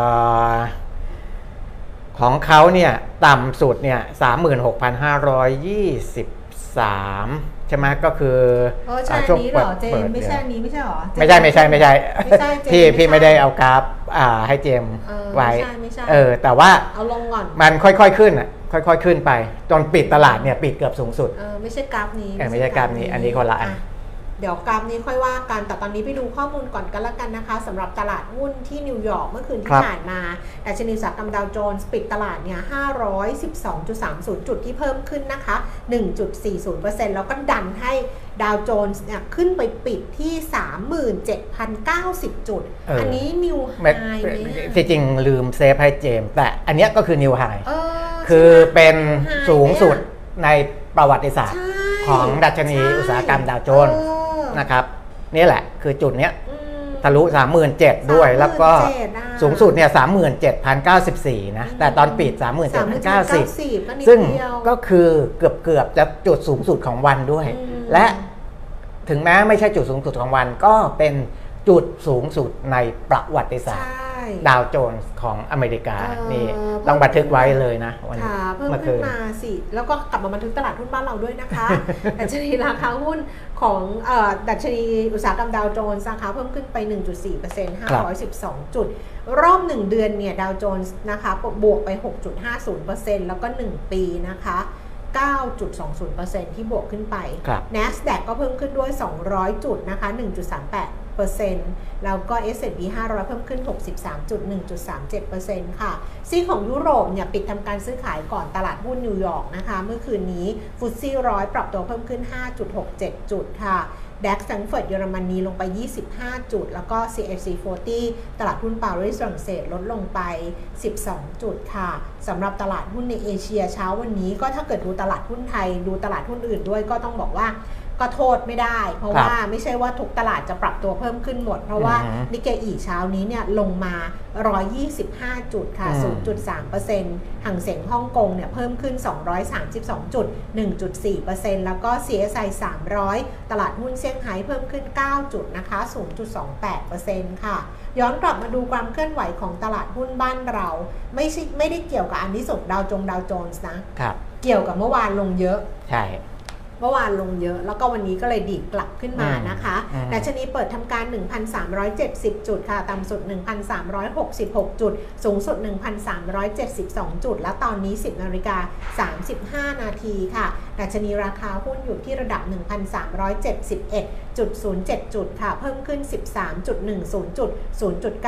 ของเขาเนี่ย ต่ำสุดเนี่ยสามหมื่นหกพันห้าร้อยยี่สิบ1.3ใช่ไหมก็คือเออใช่าอันช่วงนี้เหรอเจปิมดส์ไม่ใช่เดือนอันนี้ไม่ใช่เหรอไม่ใช่ไม่ใช่ไม่ใช่ไม่ใช่เจมส์พี่พี่ไม่ใช่ไม่ได้เอากราฟอ่าให้เจมส์เออไว้ไม่ใช่ไม่ใช่เออแต่ว่าเอาลงก่อนมันค่อยๆขึ้นอะค่อยๆขึ้นไปจนปิดตลาดเนี่ยปิดเกือบสูงสุดเออไม่ใช่กราฟนี้เออไม่ใช่กราฟนี้อันนี้คนละอันอ่เดี๋ยวกราฟนี้ค่อยว่ากัน แต่ตอนนี้ไปดูข้อมูลก่อนกันละกันนะคะสำหรับตลาดหุ้นที่นิวยอร์กเมื่อคืนคที่รับผ่านมาดัชนีอุตสาหกรรมดาวโจนส์ปิดตลาดเนี่ย 512.30 จุดที่เพิ่มขึ้นนะคะ 1.40%แล้วก็ดันให้ดาวโจนส์เนี่ยขึ้นไปปิดที่ 37,090 จุดเอออัอันนี้ new high ไม่ไหมอะที่จริงลืม save ให้เจมส์แต่อันเนี้ยก็คือ new high เออคือใช่ไหมเป็น high สูงสุดไหมอะในประวัติศาสตร์ใช่ของดัชนีใช่อุตสาหกรรมดาวโจนส์เออ นะครับนี่แหละคือจุดเนี้ยอืมทะลุ 37,000 ด้วย แล้วก็37,000อะสูงสุดเนี่ย37,094 นะ แต่ตอนปิด 37,090 37,090ก็นิดซึ่งเดียวก็คือเกือบเกือบๆจะจุดสูงสุดของวันด้วยอืมและถึงแม้ไม่ใช่จุดสูงสุดของวันก็เป็นจุดสูงสุดในประวัติศาสตร์ใช่ ดาวโจนส์ของอเมริกาเออนี่เพิ่มต้องบันทึกไว้เลยนะวันค่ะเพิ่มเมื่อขึ้คืนนมาสิ แล้วก็กลับมาบันทึกตลาดหุ้นบ้านเราด้วยนะคะดัชนีราคาหุ้นของเอ่อดัชนีอุตสาหกรรมดาวโจนส์นะคะเพิ่มขึ้นไป 1.4% 512 จุด รอบ 1 เดือนเนี่ยดาวโจนส์นะคะบวกไป 6.50%แล้วก็ 1 ปีนะคะ9.20%ที่บวกขึ้นไปครับ NASDAQ ก็เพิ่มขึ้นด้วย 200 จุดนะคะ 1.38% แล้วก็ S&P 500 เพิ่มขึ้น 63.1.37%ค่ะ ซีของยุโรปเนี่ยปิดทำการซื้อขายก่อนตลาดหุ้นนิวยอร์กนะคะ เมื่อคืนนี้ฟุตซี่ร้อยปรับตัวเพิ่มขึ้น 5.67 จุดค่ะดัคสังเฟิร์ตเยอรมนีลงไป 25 จุด แล้วก็ CAC 40 ตลาดหุ้นปารีสฝรั่งเศสลดลงไป 12 จุดค่ะสำหรับตลาดหุ้นในเอเชียเช้าวันนี้ก็ถ้าเกิดดูตลาดหุ้นไทยดูตลาดหุ้นอื่นด้วยก็ต้องบอกว่า ก็โทษไม่ได้ เพราะครับว่าไม่ใช่ว่าทุกตลาดจะปรับตัวเพิ่มขึ้นหมด เพราะว่าอือฮึนิเกอีเช้านี้เนี่ยลงมา 125 จุดค่ะอืม0.3%ห่างเสียงฮ่องกงเนี่ยเพิ่มขึ้น 232จุด1.4%แล้วก็ CSI 300 ตลาดหุ้นเซี่ยงไฮ้เพิ่มขึ้น 9 จุดนะคะ 0.28%ค่ะ ย้อนกลับมาดูความเคลื่อนไหวของตลาดหุ้นบ้านเรา ไม่ใช่ไม่ได้เกี่ยวกับอันนี้ส่งดาวจงดาวโจนส์นะครับเกี่ยวกับเมื่อวานลงเยอะ ใช่ เมื่อวานลงเยอะ แล้วก็วันนี้ก็เลยดีดกลับขึ้นมานะคะอืมดัชนีเปิดทำการ 1,370 จุดค่ะ ต่ำสุด 1,366 จุด สูงสุด 1,372 จุด และตอนนี้ 10นาฬิกา35 นาทีค่ะดัชนีราคาหุ้นอยู่ที่ระดับ 1,371.07 จุดค่ะ เพิ่มขึ้น 13.10 จุด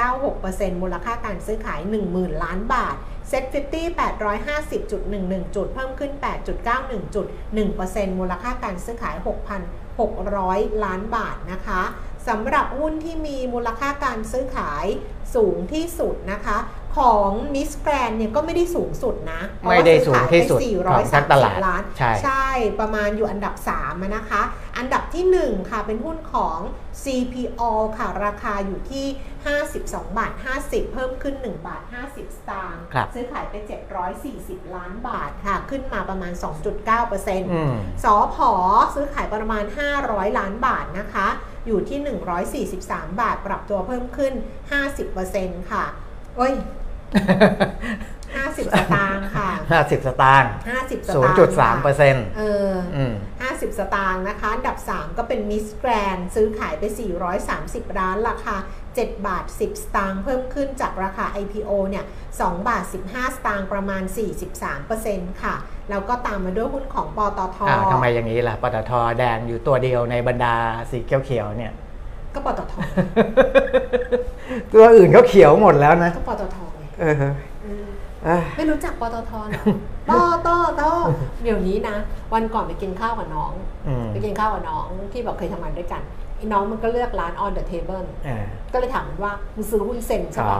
0.96%มูลค่าการซื้อขาย 10,000 ล้านบาท เซ็ต50 850.11จุด เพิ่มขึ้น8.91จุด1%มูลค่าการซื้อขาย6,600ล้านบาทนะคะสำหรับหุ้นที่มีมูลค่าการซื้อขายสูงที่สุดนะคะ ของมิสแกรนเนี่ยก็ไม่ได้สูงสุดนะเพราะไม่ว่าได้ซื้อสูงขายที่ไปสุดของทั้งตลาด430ล้านใช่ใช่ประมาณอยู่อันดับ3อะนะคะ อันดับที่ 1 ค่ะเป็นหุ้นของ CPO ค่ะราคาอยู่ที่ 52 บาท 50 เพิ่มขึ้น 1 บาท 50 สตางค์ครับซื้อขายไป 740 ล้านบาทค่ะ ขึ้นมาประมาณ 2.9%อืมสอพอซื้อขายประมาณ 500 ล้านบาทนะคะอยู่ที่ 143 บาท ปรับตัวเพิ่มขึ้น 50%ค่ะ โอ้ย 50สตางค์ค่ะ50สตางค์50สตางค์0.3เปอร์เซ็นต์เอออืม50สตางค์นะคะ อันดับ3ก็เป็นมิสแกรนซื้อขายไป430ล้านราคา7บาท 10 สตางค์เพิ่มขึ้นจากราคา IPO เนี่ย2บาท 15 สตางค์ประมาณ 43%ค่ะ แล้วก็ตามมาด้วยหุ้นของปตทอ้าวทำไมอย่างนี้ล่ะ ปตทแดงอยู่ตัวเดียวในบรรดาสีเขียวๆเนี่ย ก็ปตท ตัวอื่นเขาเขียวหมดแล้วนะ ก็ปตทไง เอออืมเอ้ยไม่รู้จักปตทเหรอปตทเดี๋ยวนี้นะ วันก่อนไปกินข้าวกับน้องอืมไปกินข้าวกับน้องที่แบบเคยทำงานด้วยกันไอ้น้องมันก็เลือกร้าน on the table เออก็เลยถามมันว่ามึงซื้อหุ้นเซ็นใช่อ๋อป่ะ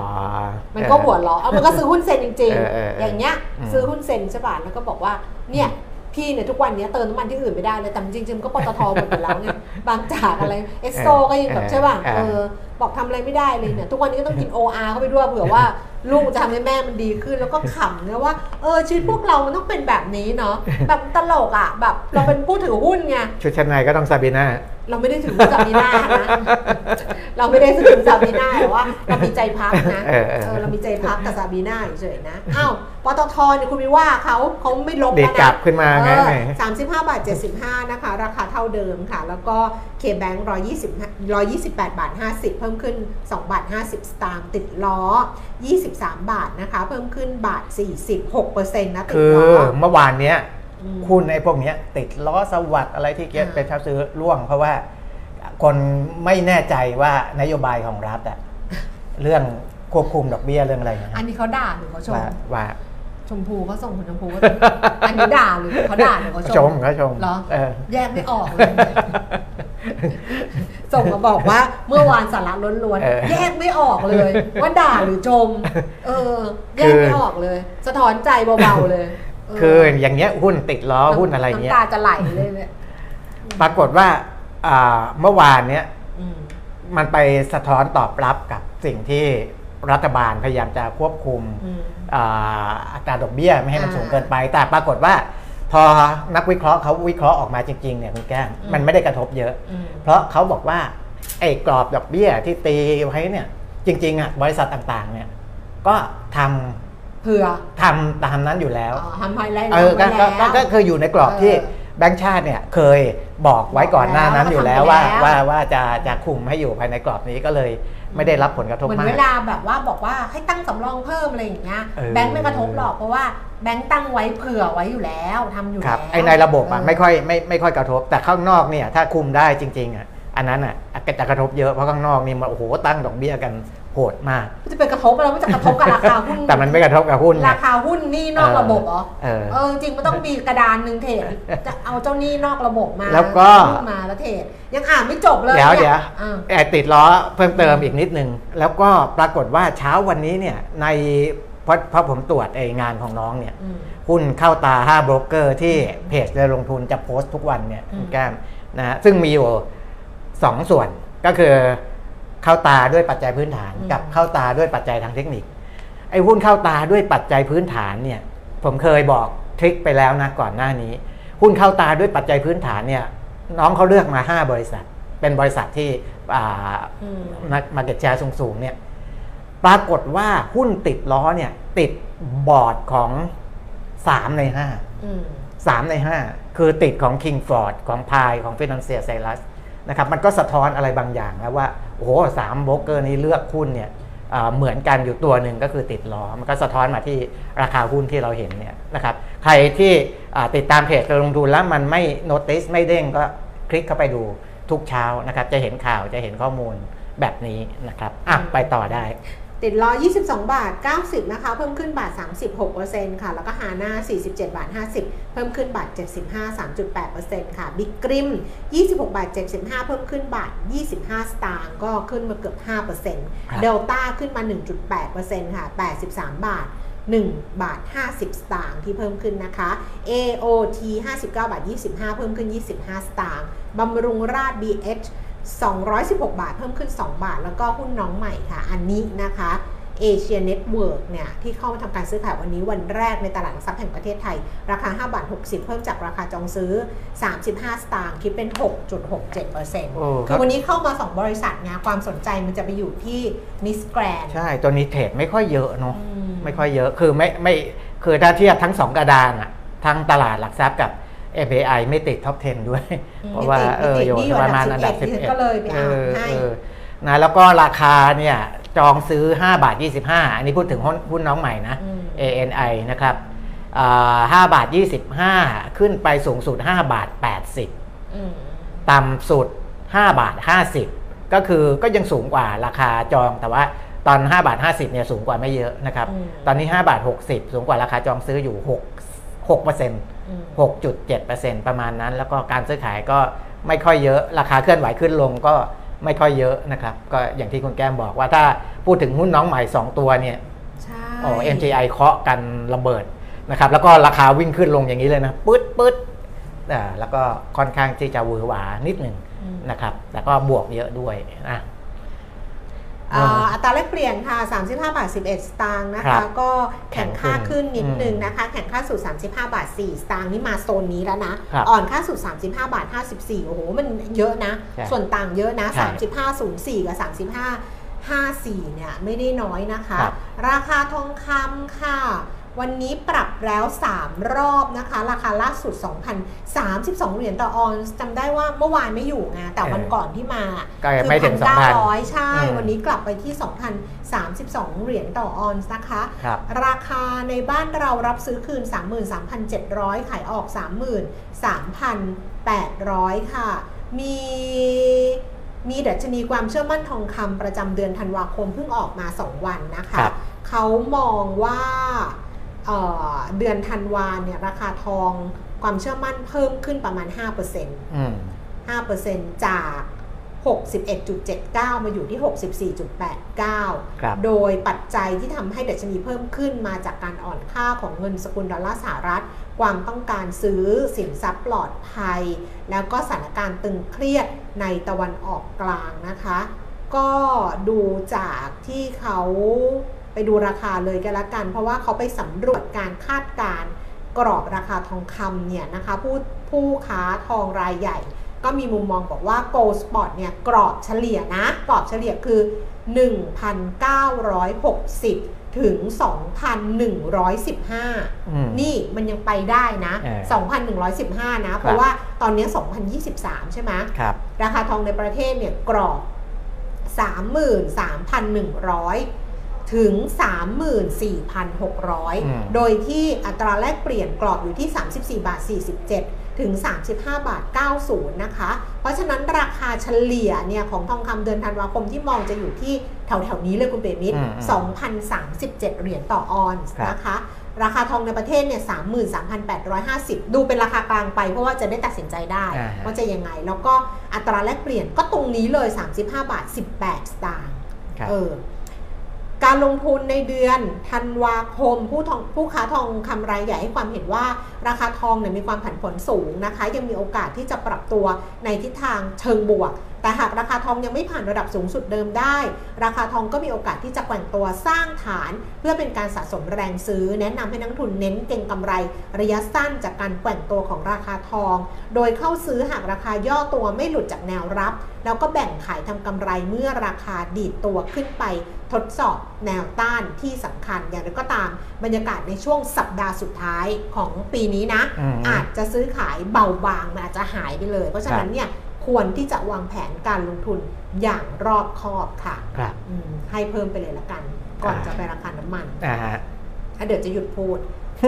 มันก็หัวเราะเอามันก็ซื้อหุ้นเซ็นจริงเออเออเออๆออย่างเงี้ยอืมซื้อหุ้นเซ็นใช่ป่ะแล้วก็บอกว่าเนี่ยพี่เนี่ยทุกวันเนี้ยเติมน้ำมันที่อื่นไม่ได้เลยแต่จริงๆมันก็ปตทหมดอยู่แล้วไงบางจากอะไรเอสโซก็ยังแบบใช่ป่ะเออบอกทำอะไรไม่ได้เลยเนี่ยทุกวันนี้ก็ต้องกิน OR เข้าไปด้วยเผื่อว่า ลูกจะทำให้แม่มันดีขึ้นแล้วก็ขำเนี่ยว่าเออชีวิตพวกเรามันต้องเป็นแบบนี้เนาะแบบตลกอะแบบเราเป็นผู้ถือหุ้นไงชุดชั้นในก็ต้องซาบีน่า เราไม่ได้ถึงซาบีน่านะเราไม่ได้ถึงซาบีน่าแต่ว่าเรามีใจพักนะเออเออเออเรามีใจพักกับซาบีน่าเฉยๆนะอ้าวปตทเนี่ยคุณไปว่าเขาเขาไม่ลบเด็กแล้วนะกลับขึ้นมาไงสามสิบห้าบาทเจ็ดสิบห้านะคะ ราคาเท่าเดิมค่ะ แล้วก็เคแบงค์ร้อยยี่สิบร้อยยี่สิบแปดบาทห้าสิบเพิ่มขึ้นสองบาทห้าสิบสตางค์ติดล้อยี่สิบสามบาทนะคะ เพิ่มขึ้นบาทสี่สิบหกเปอร์เซ็นต์นะติดคือล้อเมื่อวานเนี้ย มคุณไอ้พวกเนี้ยติดล้อสวัสด์อะไรที่เก็ตอ่าเป็นชาวซื้อร่วง เพราะว่าคนไม่แน่ใจว่านโยบายของรัฐอะเรื่องควบคุมดอกเบี้ยเรื่องอะไรนะอันนี้เขาด่าหรือเขาชมว่าว่าชมพูเขาส่งคุณชมพูก็อันนี้ด่าหรือเขาด่าหรือเขาชชมมเขาชมเหรอเออแยกไม่ออกเลยส่งมาบอกว่าเมื่อวานสาระล้วนเออๆแยกไม่ออกเลย ว่าด่าหรือชม เออ แยกไม่ออกเลย สะท้อนใจเบาๆเลยเคืออย่างเงี้ยหุ้นติดล้อหุ้นอะไรเงี้ยน้ำตาจะไหลเลยเนี่ยปรากฏว่าอ่าเมื่อวานเนี้ยอืมมันไปสะท้อนตอบรับกับสิ่งที่รัฐบาลพยายามจะควบคุมอืมอ่าอัตราดอกเบี้ยไม่ให้มันอ่าสูงเกินไป แต่ปรากฏว่า พอนักวิเคราะห์เขาวิเคราะห์ออกมาจริงๆเนี่ยคุณแก้มอืมมันไม่ได้กระทบเยอะอืมเพราะเขาบอกว่าไอ้กรอบดอกเบี้ยที่ตีไว้เนี่ย จริงๆอะบริษัทต่างๆ เนี่ยก็ทำ เผื่อทำตามนั้นอยู่แล้วอ๋อทำไฮไลท์เออก็ไว้ก็แล้วก็ก็คืออยู่ในกรอบที่เออแบงค์ชาติเนี่ยเคยบอกไว้ก่อนหน้านั้นอยู่แล้วบอกว่าแล้วว่าว่าจะจะคุมให้อยู่ภายในกรอบนี้ก็เลยไม่ได้รับผลกระทบเหมือนมากเวลาแบบว่าบอกว่าให้ตั้งสำรองเพิ่มอะไรอย่างเงี้ยเออแบงค์ไม่กระทบหรอกเพราะว่าแบงค์ตั้งไว้เผื่อไว้อยู่แล้วทำอยู่ครับแล้วไอในระบบอะเไม่ค่อยไม่ไม่ค่อยกระทบ แต่ข้างนอกเนี่ยถ้าคุมได้จริงๆอะอันนั้นอะจะกระทบเยอะเพราะข้างนอกนี่มันโอ้โหตั้งดอกเบี้ยกัน โหดมาก จะเป็นกระทบอะไรไม่จะกระทบกับราคาหุ้น แต่มันไม่กระทบกับหุ้นไงราคาหุ้นหนี่นอกเออระบบเหรอเออเออจริงมันต้องมีกระดานหนึ่งเทรดจะเอาเจ้าหนี้นอกระบบมา แล้วก็หุ้นมาแล้วเทรดยังอ่านไม่จบเลย เดี๋ยวนี่เดี๋ยวอ่าแอบติดล้อเพิ่มเติมอีกนิดนึง แล้วก็ปรากฏว่าเช้าวันนี้เนี่ยในเพราะเพราะผมตรวจไองานของน้องเนี่ยอืมหุ้นเข้าตา5โบรกเกอร์ที่เพจเรือลงทุนจะโพสต์ทุกวันเนี่ยอืมคุณแก้มนะฮะซึ่งมีอยู่ 2 ส่วนก็คือ เข้าตาด้วยปัจจัยพื้นฐาน กับเข้าตาด้วยปัจจัยทางเทคนิค ไอ้หุ้นเข้าตาด้วยปัจจัยพื้นฐานเนี่ยผมเคยบอกทริคไปแล้วนะก่อนหน้านี้ หุ้นเข้าตาด้วยปัจจัยพื้นฐานเนี่ยน้องเขาเลือกมา 5 บริษัท เป็นบริษัทที่อ่าอืมมาเก็ตแชร์สูงๆเนี่ยปรากฏว่าหุ้นติดล้อเนี่ย ติดบอร์ดของ 3 ใน5อืม3ใน5คือติดของ King Ford ของ p i ของ Financial s a l u s นะครับมันก็สะท้อนอะไรบางอย่างแล้วว่า โอ้โหสามโบรกเกอร์นี้เลือกหุ้นเนี่ยเหมือนกันอยู่ตัวหนึ่งก็คือติดล้อ มันก็สะท้อนมาที่ราคาหุ้นที่เราเห็นเนี่ยนะครับ ใครที่ติดตามเพจการลงทุนแล้วมันไม่ notice ไม่เด้งก็คลิกเข้าไปดูทุกเช้านะครับ จะเห็นข่าวจะเห็นข้อมูลแบบนี้นะครับอะไปต่อได้ ติดล้อ 22 บาท 90 นะคะ เพิ่มขึ้นบาท 36%ค่ะ แล้วก็ฮาน่า47 บาท 50 เพิ่มขึ้นบาท 75 3.8%ค่ะบิ๊กกริม 26 บาท 75 เพิ่มขึ้นบาท 25 สตางค์ก็ขึ้นมาเกือบครับ5%เดลต้าขึ้นมา 1.8%ค่ะ 83 บาท1บาท 50 สตางค์ที่เพิ่มขึ้นนะคะ AOT 59 บาท 25 เพิ่มขึ้น 25 สตางค์บำรุงราช BH 216 บาท เพิ่มขึ้น 2 บาท แล้วก็หุ้นน้องใหม่ค่ะ อันนี้นะคะเอเชียเน็ตเวิร์กเนี่ยที่เข้ามาทำการซื้อขายวันนี้วันแรกในตลาดหลักทรัพย์แห่งประเทศไทย ราคา 5 บาท 60 เพิ่มจากราคาจองซื้อ 35 สตางค์คิดเป็น 6.67%โอ้คคืรับอวันนี้เข้ามา 2 บริษัทไงความสนใจมันจะไปอยู่ที่มิสแกรนด์ใช่ ตัวนี้ trade ไม่ค่อยเยอะเนาะอืมไม่ค่อยเยอะคือไม่ไม่คือถ้าเทียบทั้งสองกระดานอะทั้งตลาดหลักทรัพย์กับ mai ไม่ติด top 10 ด้วยอืมเพราะว่าไม่ติดเออไม่ติดอยู่นี่อยู่ประมาณอัอันนดัดับบ11 11 ก็เลยไปอ่านเออให้เออนะแล้วก็ราคาเนี่ยจองซื้อ 5 บาท 25 อันนี้พูดถึงหุ้นหุ้นน้องใหม่นะอืม ANI นะครับอ่า5บาท 25 ขึ้นไปสูงสุด 5 บาท 80อืมต่ำสุด 5 บาท 50 ก็คือก็ยังสูงกว่าราคาจองแต่ว่าตอน 5 บาท 50เนี่ยสูงกว่าไม่เยอะนะครับอืมตอนนี้ 5 บาท 60 สูงกว่าราคาจองซื้ออยู่ 6 6เปอร์เซ็นต์อืม 6.7%ประมาณนั้น แล้วก็การซื้อขายก็ไม่ค่อยเยอะ ราคาเคลื่อนไหวขึ้นลงก็ไม่ค่อยเยอะนะครับ ก็อย่างที่คุณแก้มบอกว่าถ้าพูดถึงหุ้นน้องใหม่ 2 ตัวเนี่ยใช่โอ้ MGI เคาะกันระเบิดนะครับ แล้วก็ราคาวิ่งขึ้นลงอย่างนี้เลยนะปื๊ดปื๊ดอ่าแล้วก็ค่อนข้างที่จะหวือหวานิดหนึ่งอืมนะครับแต่ก็บวกเยอะด้วยนะ อ่าอ่าอัตราแลกเปลี่ยนค่ะ 35 บาท 11 สตางค์นะครัคะบก็แข่งค่าขึ้นนิดอืมนึงนะคะ แข่งค่าสู่ 35 บาท 4 สตางค์นี่มาโซนนี้แล้วนะครับอ่อนค่าสู่ 35 บาท 54 โอ้โห มันเยอะนะใช่ส่วนต่างเยอะนะใช่35 04 กับ 35 54 เนี่ย ไม่ได้น้อยนะคะครับราคาทองคำค่ะ วันนี้ปรับแล้ว 3 รอบนะคะ ราคาล่าสุด 2,032 เหรียญต่อออนซ์จำได้ว่าเมื่อวานไม่อยู่ไงแต่วันก่อนที่มาก็ยังไม่ถึงคือ2,000 1,900ใช่อืมวันนี้กลับไปที่ 2,032 เหรียยญต่อออนซ์นะคะครับราคาในบ้านเรารับซื้อคืน 33,700 ขายออก 33,800 ค่ะ มีมีดัชนีความเชื่อมั่นทองคำประจำเดือนธันวาคมเพิ่งออกมา 2 วันนะคะครับเขามองว่า เอ่อเดือนธันวาเนี่ยราคาทองความเชื่อมั่นเพิ่มขึ้นประมาณ5%อืม5%จาก 61.79 มาอยู่ที่ 64.89ครับโดยปัจจัยที่ทำให้ดัชนีเพิ่มขึ้นมาจากการอ่อนค่าของเงินสกุลดอลลาร์สหรัฐ ความต้องการซื้อสินทรัพย์ปลอดภัย แล้วก็สถานการณ์ตึงเครียดในตะวันออกกลางนะคะ ก็ดูจากที่เขา ไปดูราคาเลยกันละกัน เพราะว่าเขาไปสำรวจการคาดการณ์กรอบราคาทองคำเนี่ยนะคะผู้ผู้ค้าทองรายใหญ่ ก็มีมุมมองบอกว่า Gold Spot เนี่ยกรอบเฉลี่ยนะ กรอบเฉลี่ยคือ 1,960 ถึง 2,115อืมนี่มันยังไปได้นะเออ2,115 นะ เพราะว่าตอนนี้ 2023 ใช่ไหมครับราคาทองในประเทศเนี่ยกรอบ 33,100 ถึง 34,600 โดยที่อัตราแลกเปลี่ยนกรอบอยู่ที่ 34 บาท 47 ถึง 35 บาท 90 นะคะ เพราะฉะนั้นราคาเฉลี่ยเนี่ยของทองคำเดือนธันวาคมที่มองจะอยู่ที่แถวๆนี้เลยคุณเปรมิตรอืมอืม2,037 เหรียญต่อออนซ์ครับนะคะราคาทองในประเทศเนี่ย33,850ดูเป็นราคากลางไปเพราะว่าจะได้ตัดสินใจได้อ่าฮะว่าจะยังไง แล้วก็อัตราแลกเปลี่ยนก็ตรงนี้เลย 35 บาท 18 สตางค์ครับเออ การลงทุนในเดือนธันวาคม ผู้ทองผู้ค้าทองคำรายใหญ่ให้ความเห็นว่าราคาทองเนี่ยมีความผันผวนสูงนะคะ ยังมีโอกาสที่จะปรับตัวในทิศทางเชิงบวก แต่หากราคาทองยังไม่ผ่านระดับสูงสุดเดิมได้ ราคาทองก็มีโอกาสที่จะแกว่งตัวสร้างฐาน เพื่อเป็นการสะสมแรงซื้อ แนะนำให้นักลงทุนเน้นเก็งกำไร ระยะสั้นจากการแกว่งตัวของราคาทอง โดยเข้าซื้อหากราคาย่อตัวไม่หลุดจากแนวรับ แล้วก็แบ่งขายทำกำไรเมื่อราคาดีดตัวขึ้นไปทดสอบแนวต้านที่สำคัญอย่างไรก็ตาม บรรยากาศในช่วงสัปดาห์สุดท้ายของปีนี้นะอืมอาจจะซื้อขายเบาบางมันอาจจะหายไปเลย เพราะฉะนั้นเนี่ย ควรที่จะวางแผนการลงทุนอย่างรอบคอบค่ะครับอืมให้เพิ่มไปเลยละกัน ก่อนอ่าจะไปราคาน้ำมันอ่าฮะถ้าเดี๋ยวจะหยุดพูด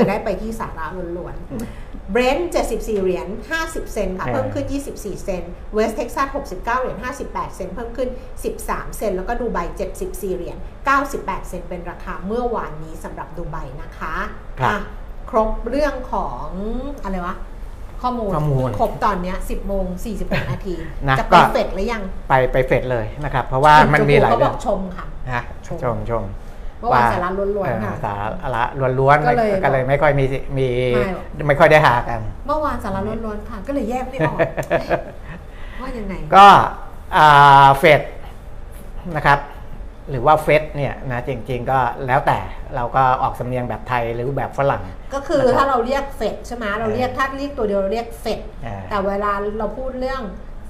จะได้ไปที่สาระล้วนๆเบรนท์74 เหรียญ 50 เซนค่ะเออเพิ่มขึ้น 24 เซนเวสเท็กซัส69 เหรียญ 58 เซนต์เพิ่มขึ้น 13 เซนต์แล้วก็ดูไบ74 เหรียญ 98 เซนต์เป็นราคาเมื่อวานนี้สำหรับดูไบนะคะ ครับอะครบเรื่องของอะไรวะ ข้อมูลข้อมูลครบตอนเนี้ย10โมง46นาทีนะจะก็ไปเฟดหรือยังไปไปเฟดเลยนะครับ เพราะว่ามันมีหลายเขาบเรื่อองกชมค่ะฮะชม ชมชม เมื่อวานสาระล้วนเออๆค่ะ สาระล้วนๆก็เลยก็เลยไม่ค่อยมีมีไม่หรอกไม่ค่อยได้หากัน เมื่อวานสาระล้วนๆค่ะ ก็เลยแยกไม่ออก ว่ายังไง ก็อ่าเฟดนะครับ หรือว่าเฟดเนี่ยนะจริงๆก็แล้วแต่เราก็ออกสำเนียงแบบไทยหรือแบบฝรั่ง ก็คือนะครับถ้าเราเรียกเฟดใช่ไหมเราเรียกถ้าเรียกตัวเดียวเราเรียกเฟดอ่าแต่เวลาเราพูดเรื่อง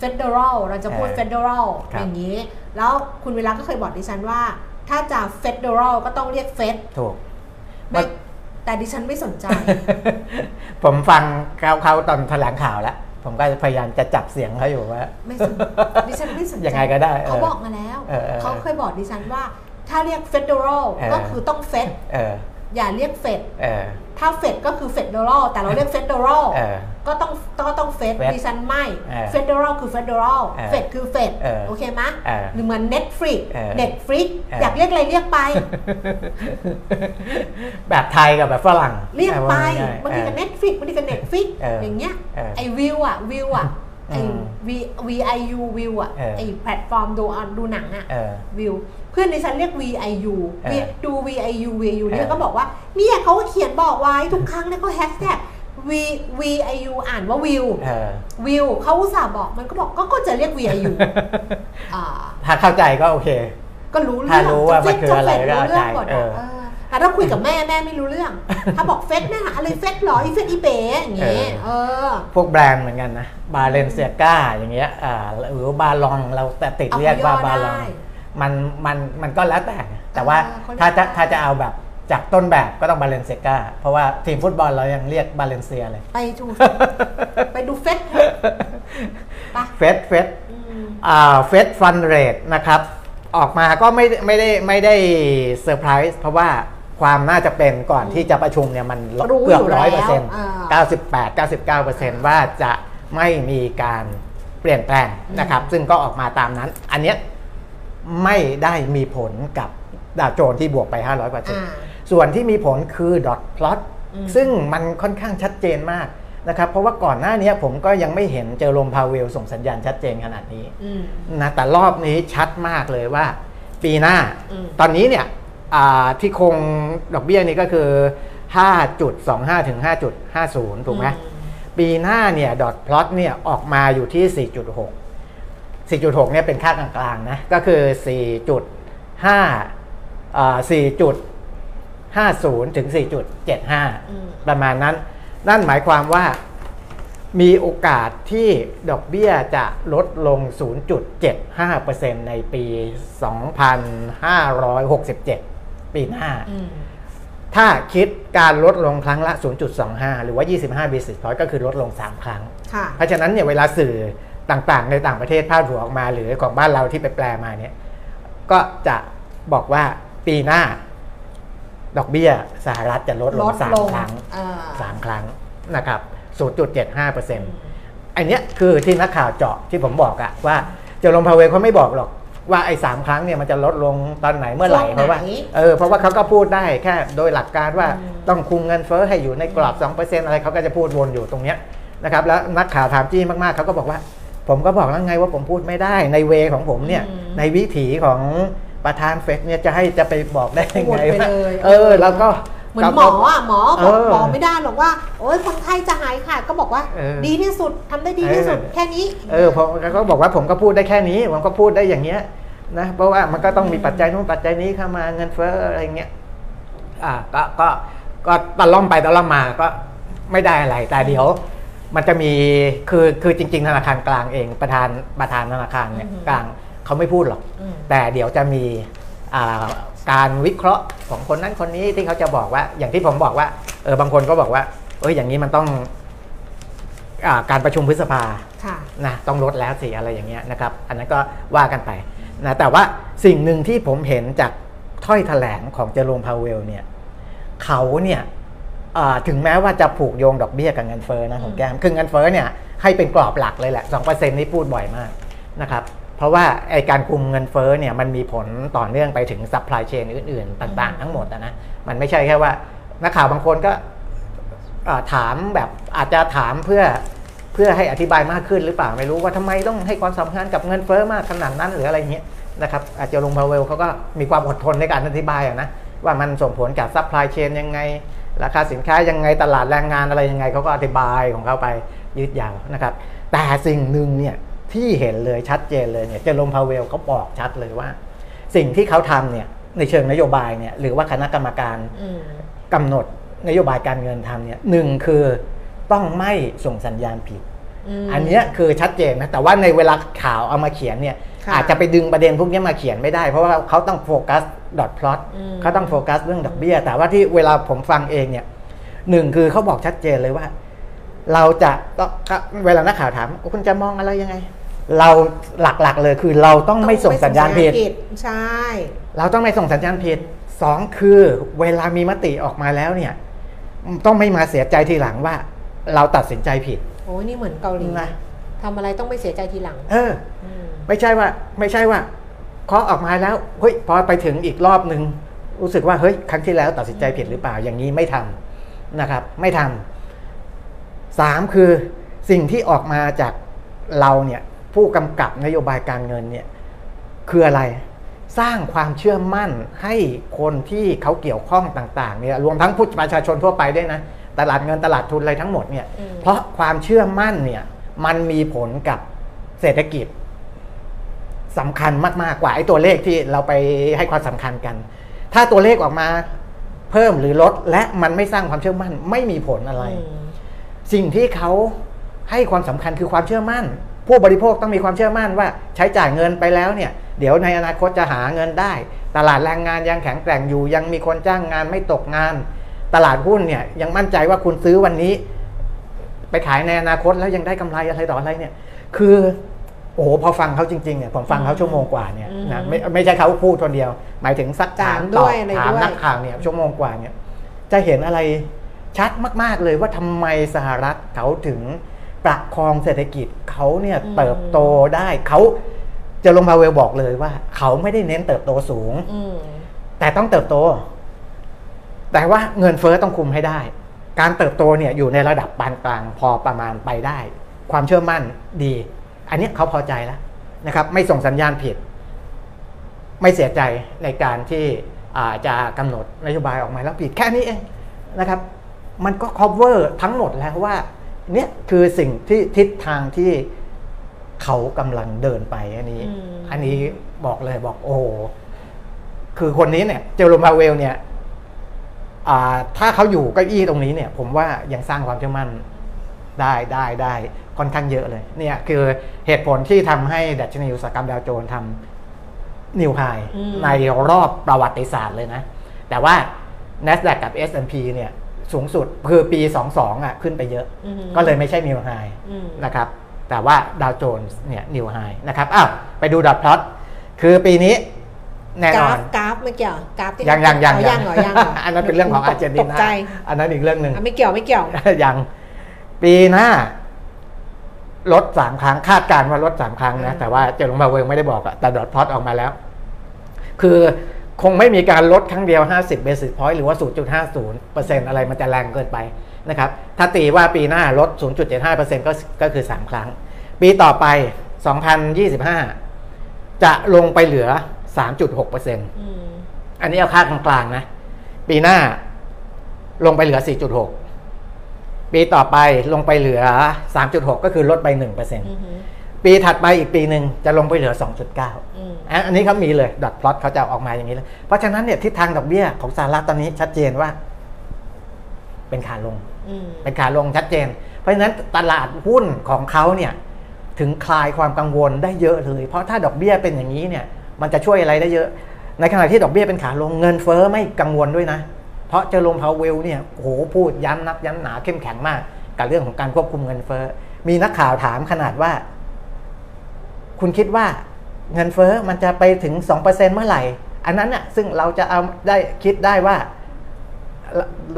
federal เราจะพูดเออ federal ครับ อย่างนี้ แล้วคุณเวลาก็เคยบอกดิฉันว่า ถ้าจะ federal ก็ต้องเรียกเฟดถูก ไม่แต่ดิฉันไม่สนใจ ผมฟังเขาเขาตอนแถลงข่าวแล้ว ผมก็พยายามจะจับเสียงเขาอยู่ว่าไม่สนดิฉันไม่สนใจยังไงก็ได้เออเขาบอกมาแล้วเออเออเขาเคยบอกดิฉันว่า ถ้าเรียก federal เออก็คือต้องเฟดเอออย่าเรียกเฟดเออถ้าเฟดก็คือ federal แต่เราเรียก federal เออก็ต้องก็ต้องเฟด Fed ดิฉันไม่เออ federal คือ federal เออเฟดคือเฟดเออโอเคไหมเออหรือเหมือน Netflix เออ Netflix เอออยากเรียกอะไรเรียกไป แบบไทยกับแบบฝรั่ง เรียกไปเอาง่ายๆบางทีก็เออ Netflix บางทีก็ Netflix เออออย่างเงี้ยเออไอ้วิวอะวิวอะไอ้อืม V VIU วิวอะเออไอ้แพลตฟอร์มดูอะดูหนังอะเออวิวเพื่อนในฉันเรียก VIU เออดู VIU VIU เนี่ยเออก็บอกว่าเนี่ยเขาก็เขียนบอกไว้ทุกครั้งเนี่ยเขาแฮชแท็ก V VIU อ่านว่าวิวเออวิวเขาอุตส่าห์บอกมันก็บอกก็ก็จะเรียก VIU อ่า ถ้าเข้าใจก็โอเค ก็รู้เรื่ถ้ารู้ว่ามันคืออะไรเฟก็รู้เรื่ใช่องหมดเออะอเออแต่ถ้าคุยกับแม่แม่ไม่รู้เรื่อง ถ้าบอกเฟซแม่หาอะไรเฟซหรออีเฟซอีเป๋อย่างเงี้ยเออ พวกแบรนด์เหมือนกันนะบาเลนเซียก้าอย่างเงี้ยอ่าหรือบาลองเราแต่ติดเรียกว่าเอาย่อบาลองได้ มันมันมันก็แล้วแต่ แต่ว่าอ่าเขาเรียกถ้าจะได้ถ้าจะเอาแบบจากต้นแบบก็ต้องบาเลนเซียก้าเพราะว่าทีมฟุตบอลเรายังเรียกบาเลนเซียเลย ไปดู ไปดูเฟซไปเฟดเฟดอืมอ่า Fed fund rate นะครับ ออกมาก็ไม่ได้ไม่ได้ไม่ได้เซอร์ไพรส์เพราะว่าความน่าจะเป็นก่อนที่จะประชุมเนี่ยมันรู้เกือบอยู่แล้วร้อยเปอร์เซ็นต์อ่เก้าสิบแปดเก้าสิบเก้าเปอร์เซ็นต์ว่าจะไม่มีการเปลี่ยนแปลงนะครับ ซึ่งก็ออกมาตามนั้น อันเนี้ย ไม่ได้มีผลกับดาวโจนส์ที่บวกไป 500เปอร์เซ็นต์อ่าส่วนที่มีผลคือ dot plot อืมซึ่งมันค่อนข้างชัดเจนมากนะครับเพราะว่าก่อนหน้านี้ผมก็ยังไม่เห็นเจอโรมพาเวลส่งสัญญาณชัดเจนขนาดนี้อืมนะแต่รอบนี้ชัดมากเลยว่า ปีหน้าอืมตอนนี้เนี่ยอ่าที่คงดอกเบี้ยนี่ก็คือ 5.25 ถึง 5.50 ถูกไหมปีหน้าเนี่ยดอทพลอตเนี่ยออกมาอยู่ที่ 4.6 4.6เนี่ยเป็นค่ากลางๆนะก็คือ 4.5อ่า4.50 ถึงอืม4.75 ประมาณนั้น นั่นหมายความว่ามีโอกาสที่ดอกเบี้ยจะลดลง 0.75%ในปี 2567 ปีหน้าอืมถ้าคิดการลดลงครั้งละ 0.25 หรือว่า 25 basis point ก็คือลดลง 3 ครั้งค่ะเพราะฉะนั้นเนี่ยเวลาสื่อ ต่างๆ ในต่างประเทศพาดหัวออกมา หรือของบ้านเราที่ไปแปลมาเนี่ยก็จะบอกว่าปีหน้า ดอกเบี้ยสหรัฐจะลดลลงดสามลงครั้งอ่าสามครั้งนะครับ0.75เปอร์เซ็นต์อันเนี้ยคือที่นักข่าวเจาะที่ผมบอกอะว่าเจอลงพาเวลเขาไม่บอกหรอกว่าไอ้สามครั้งเนี่ยมันจะลดลงตอนไหนเมื่อไหร่ช่วงไหนเพราะว่าเออเพราะว่าเขาก็พูดได้แค่โดยหลักการว่าอืมต้องคุมเงินเฟ้อให้อยู่ในกรอบ 2%อะไรเขาก็จะพูดวนอยู่ตรงเนี้ยนะครับแล้วนักข่าวถามจี้มากๆเขาก็บอกว่า ผมก็บอกแล้วไงว่าผมพูดไม่ได้ในเวของผมเนี่ยอืมในวิถีของประธานเฟดเนี่ยจะให้จะไปบอกได้ยังพูดไงไปว่าเลยเออ แล้วก็เหมือนหมออะหมอบอกเออบอกไม่ได้หรอกว่า โอ้ยคนไข้จะหายขาดก็บอกว่าเออดีที่สุดทำได้ดีที่สุดเออแค่นี้ เออผมเขาบอกว่าผมก็พูดได้แค่นี้ผมก็พูดได้อย่างเงี้ยนะเพราะว่ามันก็ต้องมีปัจจัยนู้นปัจจัยนี้เข้ามาเงินเฟ้ออะไรเงี้ยอ่าก็ก็ก็ตะล่อมไปตะล่อมมาก็ไม่ได้อะไรแต่เดี๋ยว มันจะมีคือคือจริง ๆ ธนาคารกลางเองประธานประธานธนาคารเนี่ยอือฮึกลางเขาไม่พูดหรอกอืมแต่เดี๋ยวจะมีอ่าการวิเคราะห์ของคนนั้นคนนี้ที่เขาจะบอกว่า อย่างที่ผมบอกว่าเออบางคนก็บอกว่า เอออย่างนี้มันต้องอาการประชุมพฤษภาค่ะนะต้องลดแล้วสิอะไรอย่างเงี้ยนะครับ อันนั้นก็ว่ากันไปนะแต่ว่าสิ่งหนึ่งที่ผมเห็นจากถ้อยแถลงของเจอโรมพาวเวลเนี่ยเขาเนี่ยอ่า ถึงแม้ว่าจะผูกโยงดอกเบี้ยกับเงินเฟ้อนะของแก้มคือเงินเฟ้อเนี่ยให้เป็นกรอบหลักเลยแหละ 2%นี่พูดบ่อยมากนะครับเพราะว่าไอ้การคุมเงินเฟ้อเนี่ยมันมีผลต่อเนื่องไปถึง supply chain อื่นๆ ต่างๆ ทั้งหมดอะนะมันไม่ใช่แค่ว่านักข่าวบางคนก็อ่าถามแบบอาจจะถามเพื่อเพื่อให้อธิบายมากขึ้นหรือเปล่าไม่รู้ว่าทำไมต้องให้ความสำคัญกับเงินเฟ้อมากขนาดนั้นหรืออะไรเงี้ยนะครับอาจจะเจอโรมพาวเวลเขาก็มีความอดทนในการอธิบายอะนะว่ามันส่งผลกับ supply chain ยังไง ราคาสินค้ายังไงตลาดแรงงานอะไรยังไงเขาก็อธิบายของเขาไปยืดยาวนะครับ แต่สิ่งหนึ่งเนี่ยที่เห็นเลยชัดเจนเลยเนี่ยเจอร์มพาเวลเขาบอกชัดเลยว่า สิ่งที่เขาทำเนี่ยในเชิงนโยบายเนี่ยหรือว่าคณะกรรมการกำหนดนโยบายการเงินทำเนี่ยหนึ่งคือต้องไม่ส่งสัญญาณผิด อันเนี้ยคือชัดเจนนะแต่ว่าในเวลาข่าวเอามาเขียนเนี่ยค่ะอาจจะไปดึงประเด็นพวกนี้มาเขียนไม่ได้ เพราะว่าเขาต้องโฟกัสดอทพลอตอืมเขาต้องโฟกัสเรื่องดอกเบี้ย แต่ว่าที่เวลาผมฟังเองเนี่ยหนึ่งคือเขาบอกชัดเจนเลยว่า เราจะต้องเวลานักข่าวถามคุณจะมองอะไรยังไง เราหลักๆเลยคือเราต้องไม่ส่งสัญญาณผิดใช่ เราต้องไม่ส่งสัญญาณผิดสองคือเวลามีมติออกมาแล้วเนี่ย ต้องไม่มาเสียใจทีหลังว่า เราตัดสินใจผิดโอ้ยนี่เหมือนเกาหลีนะทำอะไรต้องไม่เสียใจทีหลัง เอออืมไม่ใช่ว่า ไม่ใช่ว่าเคาะออกมาแล้วเฮ้ยพอไปถึงอีกรอบหนึ่งรู้สึกว่าเฮ้ยครั้งที่แล้วตัดสินใจผิดหรือเปล่าอย่างนี้ไม่ทำนะครับ ไม่ทำสามคือสิ่งที่ออกมาจากเราเนี่ยผู้กำกับนโยบายการเงินเนี่ยคืออะไรสร้างความเชื่อมั่นให้คนที่เขาเกี่ยวข้องต่างๆเนี่ยรวมทั้งผู้ประชาชนทั่วไปด้วยนะ ตลาดเงินตลาดทุนอะไรทั้งหมดเนี่ยอืมเพราะความเชื่อมั่นเนี่ยมันมีผลกับเศรษฐกิจสำคัญมากๆกว่าไอ้ตัวเลขที่เราไปให้ความสำคัญกัน ถ้าตัวเลขออกมาเพิ่มหรือลดและมันไม่สร้างความเชื่อมั่นไม่มีผลอะไรอืมสิ่งที่เขาให้ความสำคัญคือความเชื่อมั่น ผู้บริโภคต้องมีความเชื่อมั่นว่าใช้จ่ายเงินไปแล้วเนี่ย เดี๋ยวในอนาคตจะหาเงินได้ ตลาดแรงงานยังแข็งแกร่งอยู่ยังมีคนจ้างงานไม่ตกงาน ตลาดหุ้นเนี่ยยังมั่นใจว่าคุณซื้อวันนี้ ไปขายในอนาคตแล้วยังได้กำไรอะไรต่ออะไรเนี่ย คือโอ้โหพอฟังเขาจริงๆเนี่ยผมฟังเขาชั่วโมงกว่าเนี่ยอืมนะไม่ไม่ใช่เขาพูดคนเดียว หมายถึงสักถามถามตด้อบวยอะไรถามด้วยนักข่าวเนี่ยชั่วโมงกว่าเนี่ย จะเห็นอะไรชัดมาก ๆเลยว่าทำไมสหรัฐเขาถึงประคองเศรษฐกิจเขาเนี่ยเติบโตได้เขาเจะลงพาเวลบอกเลยว่า เขาไม่ได้เน้นเติบโตสูงอืมแต่ต้องเติบโต แต่ว่าเงินเฟ้อต้องคุมให้ได้ การเติบโตเนี่ยอยู่ในระดับปานกลางพอประมาณไปได้ ความเชื่อมั่นดี อันนี้เขาพอใจแล้วนะครับ ไม่ส่งสัญญาณผิด ไม่เสียใจในการที่อ่าจะกำหนดนโยบายออกมาแล้วผิดแค่นี้เองนะครับ มันก็ cover ทั้งหมดแล้วว่าเนี่ยคือสิ่งที่ทิศทางที่เขากำลังเดินไปอันนี้อืมอันนี้บอกเลยบอกโอ้โหคือคนนี้เนี่ยเจอโรมพาเวลเนี่ยอ่า ถ้าเขาอยู่เก้าอี้ตรงนี้เนี่ยผมว่ายังสร้างความเชื่อมั่นได้ได้ได้ค่อนข้างเยอะเลยเนี่ยคือเหตุผลที่ทำให้ดัชนีอุตสาหกรรมดาวโจนส์ทำนิวไฮอืมในรอบประวัติศาสตร์เลยนะ แต่ว่า NASDAQ กับ S&P เนี่ยสูงสุดคือปี 22อะขึ้นไปเยอะอืมก็เลยไม่ใช่นิวไฮอืมนะครับ แต่ว่าดาวโจนส์เนี่ยนิวไฮนะครับอ้าวไปดูดอทพลอตคือปีนี้ แน่นกอรานฟกราฟไม่เกี่ยวกราฟที่ยังยังยังเอายังเหรอยังเหรออันนั้นเป็นเรื่องของอาร์เจนติตกนาใจอันนั้นอีกเรื่องหนึ่งอะไม่เกี่ยวไม่เกี่ยวยังปีหน้าลดสามครั้งคาดการณ์ว่าลดสามครั้งนะ แต่ว่าเจอลงมาเวลไม่ได้บอกอะแต่ดอทพลอตออกมาแล้ว คือคงไม่มีการลดครั้งเดียว 50 basis point หรือว่า 0.50%อะไรมันจะแรงเกินไปนะครับ ถ้าตีว่าปีหน้าลด 0.75%ก็ก็คือ 3 ครั้ง ปีต่อไป 2025 จะลงไปเหลือ 3.6%อืมอันนี้เอาค่ากลางๆนะ ปีหน้าลงไปเหลือ 4.6 ปีต่อไปลงไปเหลือ 3.6 ก็คือลดไป1%อือหือปีถัดไปอีกปีหนึ่งจะลงไปเหลือ 2.9อืมอะอันนี้เขามีเลยดอทพลอตเขาจะออกมาอย่างนี้เลย เพราะฉะนั้นเนี่ยทิศทางดอกเบี้ยของสหรัฐตอนนี้ชัดเจนว่า เป็นขาลงอืมเป็นขาลงชัดเจน เพราะฉะนั้นตลาดหุ้นของเขาเนี่ยถึงคลายความกังวลได้เยอะเลย เพราะถ้าดอกเบี้ยเป็นอย่างนี้เนี่ย มันจะช่วยอะไรได้เยอะ ในขณะที่ดอกเบี้ยเป็นขาลงเงินเฟ้อไม่กังวลด้วยนะ เพราะเจอลงพาวเวลเนี่ยโอ้โหพูดย้ำนักย้ำหนาเข้มแข็งมาก กับเรื่องของการควบคุมเงินเฟ้อมีนักข่าวถามขนาดว่า คุณคิดว่าเงินเฟ้อมันจะไปถึง 2%เมื่อไหร่ อันนั้นน่ะซึ่งเราจะเอาได้คิดได้ว่า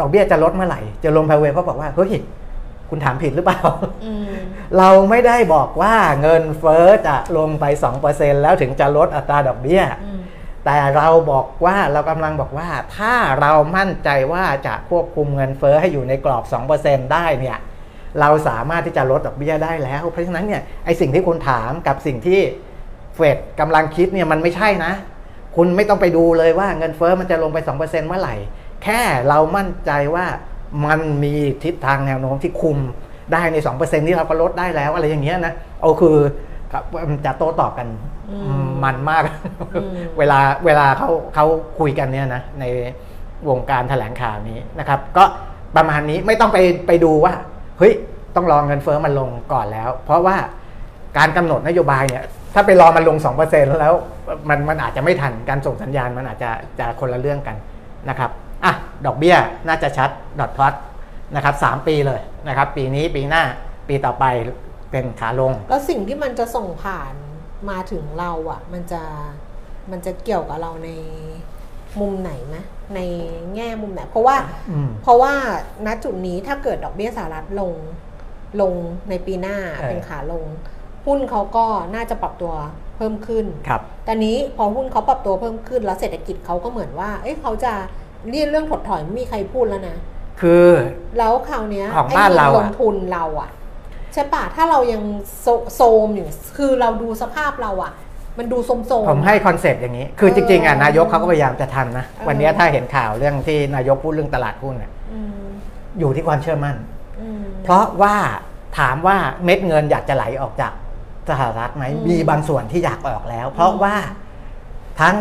ดอกเบี้ยจะลดเมื่อไหร่เจะลงพาวเวลเขาบอกว่าเฮ้ย คุณถามผิดหรือเปล่าอืมเราไม่ได้บอกว่าเงินเฟ้อจะลงไป 2%แล้วถึงจะลดอัตราดอกเบี้ยอืมแต่เราบอกว่าเรากำลังบอกว่า ถ้าเรามั่นใจว่าจะควบคุมเงินเฟ้อให้อยู่ในกรอบ 2%ได้เนี่ย เราสามารถที่จะลดดอกเบี้ยได้แล้ว เพราะฉะนั้นเนี่ยไอสิ่งที่คุณถามกับสิ่งที่เฟดกำลังคิดเนี่ยมันไม่ใช่นะ คุณไม่ต้องไปดูเลยว่าเงินเฟ้อมันจะลงไป 2%เมื่อไหร่ แค่เรามั่นใจว่า มันมีทิศทางแนวโน้มที่คุมได้ใน2%ที่เราก็ลดได้แล้วอะไรอย่างเงี้ยนะเอาคือครับมันจะโต้ตอบกันอืมมันมากอืมเวลาเวลาเขาเขาคุยกันเนี่ยนะในวงการแถลงข่าวนี้นะครับ ก็ประมาณนี้ไม่ต้องไปไปดูว่าเฮ้ยต้องรองเงินเฟ้อมันลงก่อนแล้ว เพราะว่าการกำหนดนโยบายเนี่ย ถ้าไปรอมันลง 2%แล้วมันมันอาจจะไม่ทันการส่งสัญญาณมันอาจจะจะคนละเรื่องกันนะครับ อะดอกเบี้ยน่าจะชัดดอทพลอตนะครับสามปีเลยนะครับ ปีนี้ปีหน้าปีต่อไปเป็นขาลง แล้วสิ่งที่มันจะส่งผ่านมาถึงเราอะ มันจะมันจะเกี่ยวกับเราในมุมไหนไหมในแง่มุมไหน เพราะว่าอืมเพราะว่าณจุดนี้ถ้าเกิดดอกเบี้ยสหรัฐลงลงในปีหน้าเออเป็นขาลง หุ้นเขาก็น่าจะปรับตัวเพิ่มขึ้นครับแต่นี้พอหุ้นเขาปรับตัวเพิ่มขึ้น แล้วเศรษฐกิจเขาก็เหมือนว่า เอ้ยเขาจะเรีย นเรื่องถดถอยไม่มีใครพูดแล้วนะ คือ แล้วคราวเนี้ยของไอ้บ้านเราอะลงทุนเราอะใช่ปะถ้าเรายังโซโซมอยู่คือเราดูสภาพเราอะมันดูโสมโซมผมให้concept อย่างนี้ คือจริงๆอะเออนายกเขาก็พยายามจะทำนะเออวันนี้ถ้าเห็นข่าวเรื่องที่นายกพูดเรื่องตลาดหุ้นน่ะอืมอยู่ที่ความเชื่อมั่นอืมเพราะว่าถามว่าเม็ดเงินอยากจะไหลออกจากสหรัฐไหมมีบางส่วนที่อยากออกแล้ว เพราะว่าทั้ง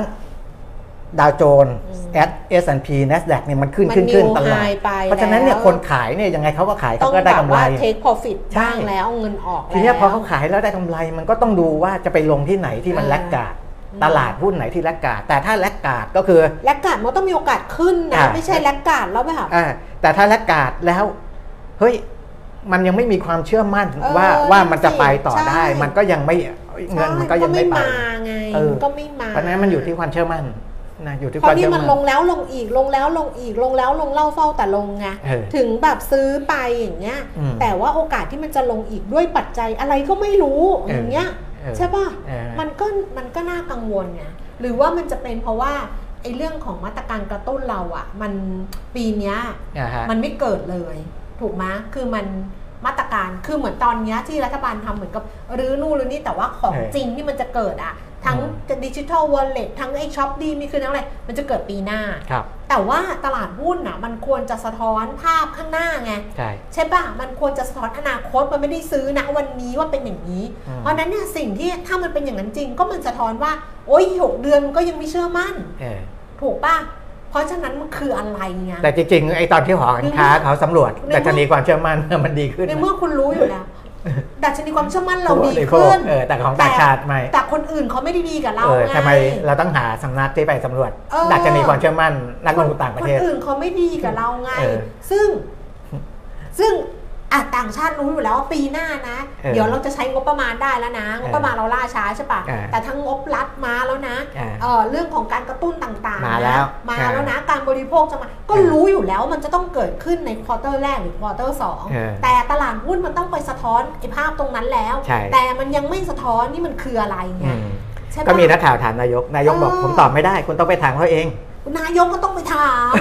ดาวโจนส์แอดเอสแอนด์พีแนสแด็กเนี่ยมันขึ้นมันขึ้นขึ้น new ตลอด high ไปเพราะฉะนั้นเนี่ยแล้วคนขายเนี่ยยังไงเขาก็ขายต้อเขางก็แบได้บกำไรว่า take profit ใช่บ้างแล้วเอาเงินออกทีเนี้ยพอแล้วเขาขายแล้วได้กำไรมันก็ต้องดูว่าจะไปลงที่ไหนที่มันอ่าแลกกาดอืมตลาดหุ้นไหนที่แลกกาดแต่ถ้าแลกกาดก็คือแลกกาดมันต้องมีโอกาสขึ้นนะอ่าไม่ใช่แลกกาดแล้วแบบอ่าแต่ถ้าแลกกาดแล้วเฮ้ยมันยังไม่มีความเชื่อมั่นเออว่านั่นว่ามันจะสิไปต่อใช่ได้ มันก็ยังไม่เงินมันก็ยังไม่ไปมาไงเออมันก็ไม่มาเพราะฉะนั้นมันอยู่ที่ความเชื่อมั่น นะอยู่ที่เพความราะนี่เชื่อมันมั่นลงแล้วลงอีกลงแล้วลงอีกลงแล้วลงเล่าเฝ้าแต่ลงไงเออถึงแบบซื้อไปอย่างเงี้ยอืมแต่ว่าโอกาสที่มันจะลงอีกด้วยปัจจัยอะไรก็ไม่รู้เอออย่างเงี้ยเออใช่ป่ะเออมันก็มันก็น่ากังวลไงหรือว่ามันจะเป็นเพราะว่าไอ้เรื่องของมาตรการกระตุ้นเราอะมันปีเนี้ยอ่าฮะมันไม่เกิดเลย ถูกไหมคือมันมาตรการคือเหมือนตอนเนี้ยที่รัฐบาลทำเหมือนกับรื้อนู่นรื้อนี่แต่ว่าของเออจริงที่มันจะเกิดอะ ทั้งอืมดิจิทัลวอลเล็ตทั้งไอ้ช็อปดีมีคือทั้งอะไร มันจะเกิดปีหน้าครับแต่ว่าตลาดหุ้นอะมันควรจะสะท้อนภาพข้างหน้าไง ใช่ใช่ปะมันควรจะสะท้อนอนาคตมันไม่ได้ซื้อนะวันนี้ว่าเป็นอย่างนี้อืมเพราะฉะนั้นเนี่ยสิ่งที่ถ้ามันเป็นอย่างนั้นจริง ก็มันสะท้อนว่า โอ้ยหกเดือนมันก็ยังไม่เชื่อมั่นเออถูกปะเพราะฉะนั้นมันคืออะไรไงแต่จริงๆไอ้ตอนที่หอการค้าเขาสำรวจในเมื่อแต่ชนีความเชื่อมั่นมันดีขึ้นในเมื่อคุณรู้อยู่แล้ว ดัชนีความเชื่อมั่นเราดีผู้บริโภคขึ้นเออแต่ของต่างชาติไม่แต่คนอื่นเขาไม่ได้ดีกับเราเออไงทำไมเราต้องหาสำนักที่ไปสำรวจเออดัชนีความเชื่อมั่นนักลงทุนต่างประเทศคนอื่นเขาไม่ดีกับเราไงเออซึ่ง ซึ่ง อะต่างชาติรู้อยู่แล้วว่าปีหน้านะเออเดี๋ยวเราจะใช้งบประมาณได้แล้วนะ งบประมาณเราล่าช้าใช่ปะเออแต่ทั้งงบรัฐมาแล้วนะเออเออเรื่องของการกระตุ้นต่างๆ มานะแล้วมาเออแล้วนะการบริโภคจะมาก็เออรู้อยู่แล้วมันจะต้องเกิดขึ้นใน quarter แรกหรือ quarter สองเออแต่ตลาดหุ้นมันต้องไปสะท้อนไอ้ภาพตรงนั้นแล้วใช่แต่มันยังไม่สะท้อนนี่มันคืออะไรไงอืมใช่ปะก็มีนักข่าวถามนายก นายกบอกเออผมตอบไม่ได้ คุณต้องไปถามเขาเองนายกก็ต้องไปถาม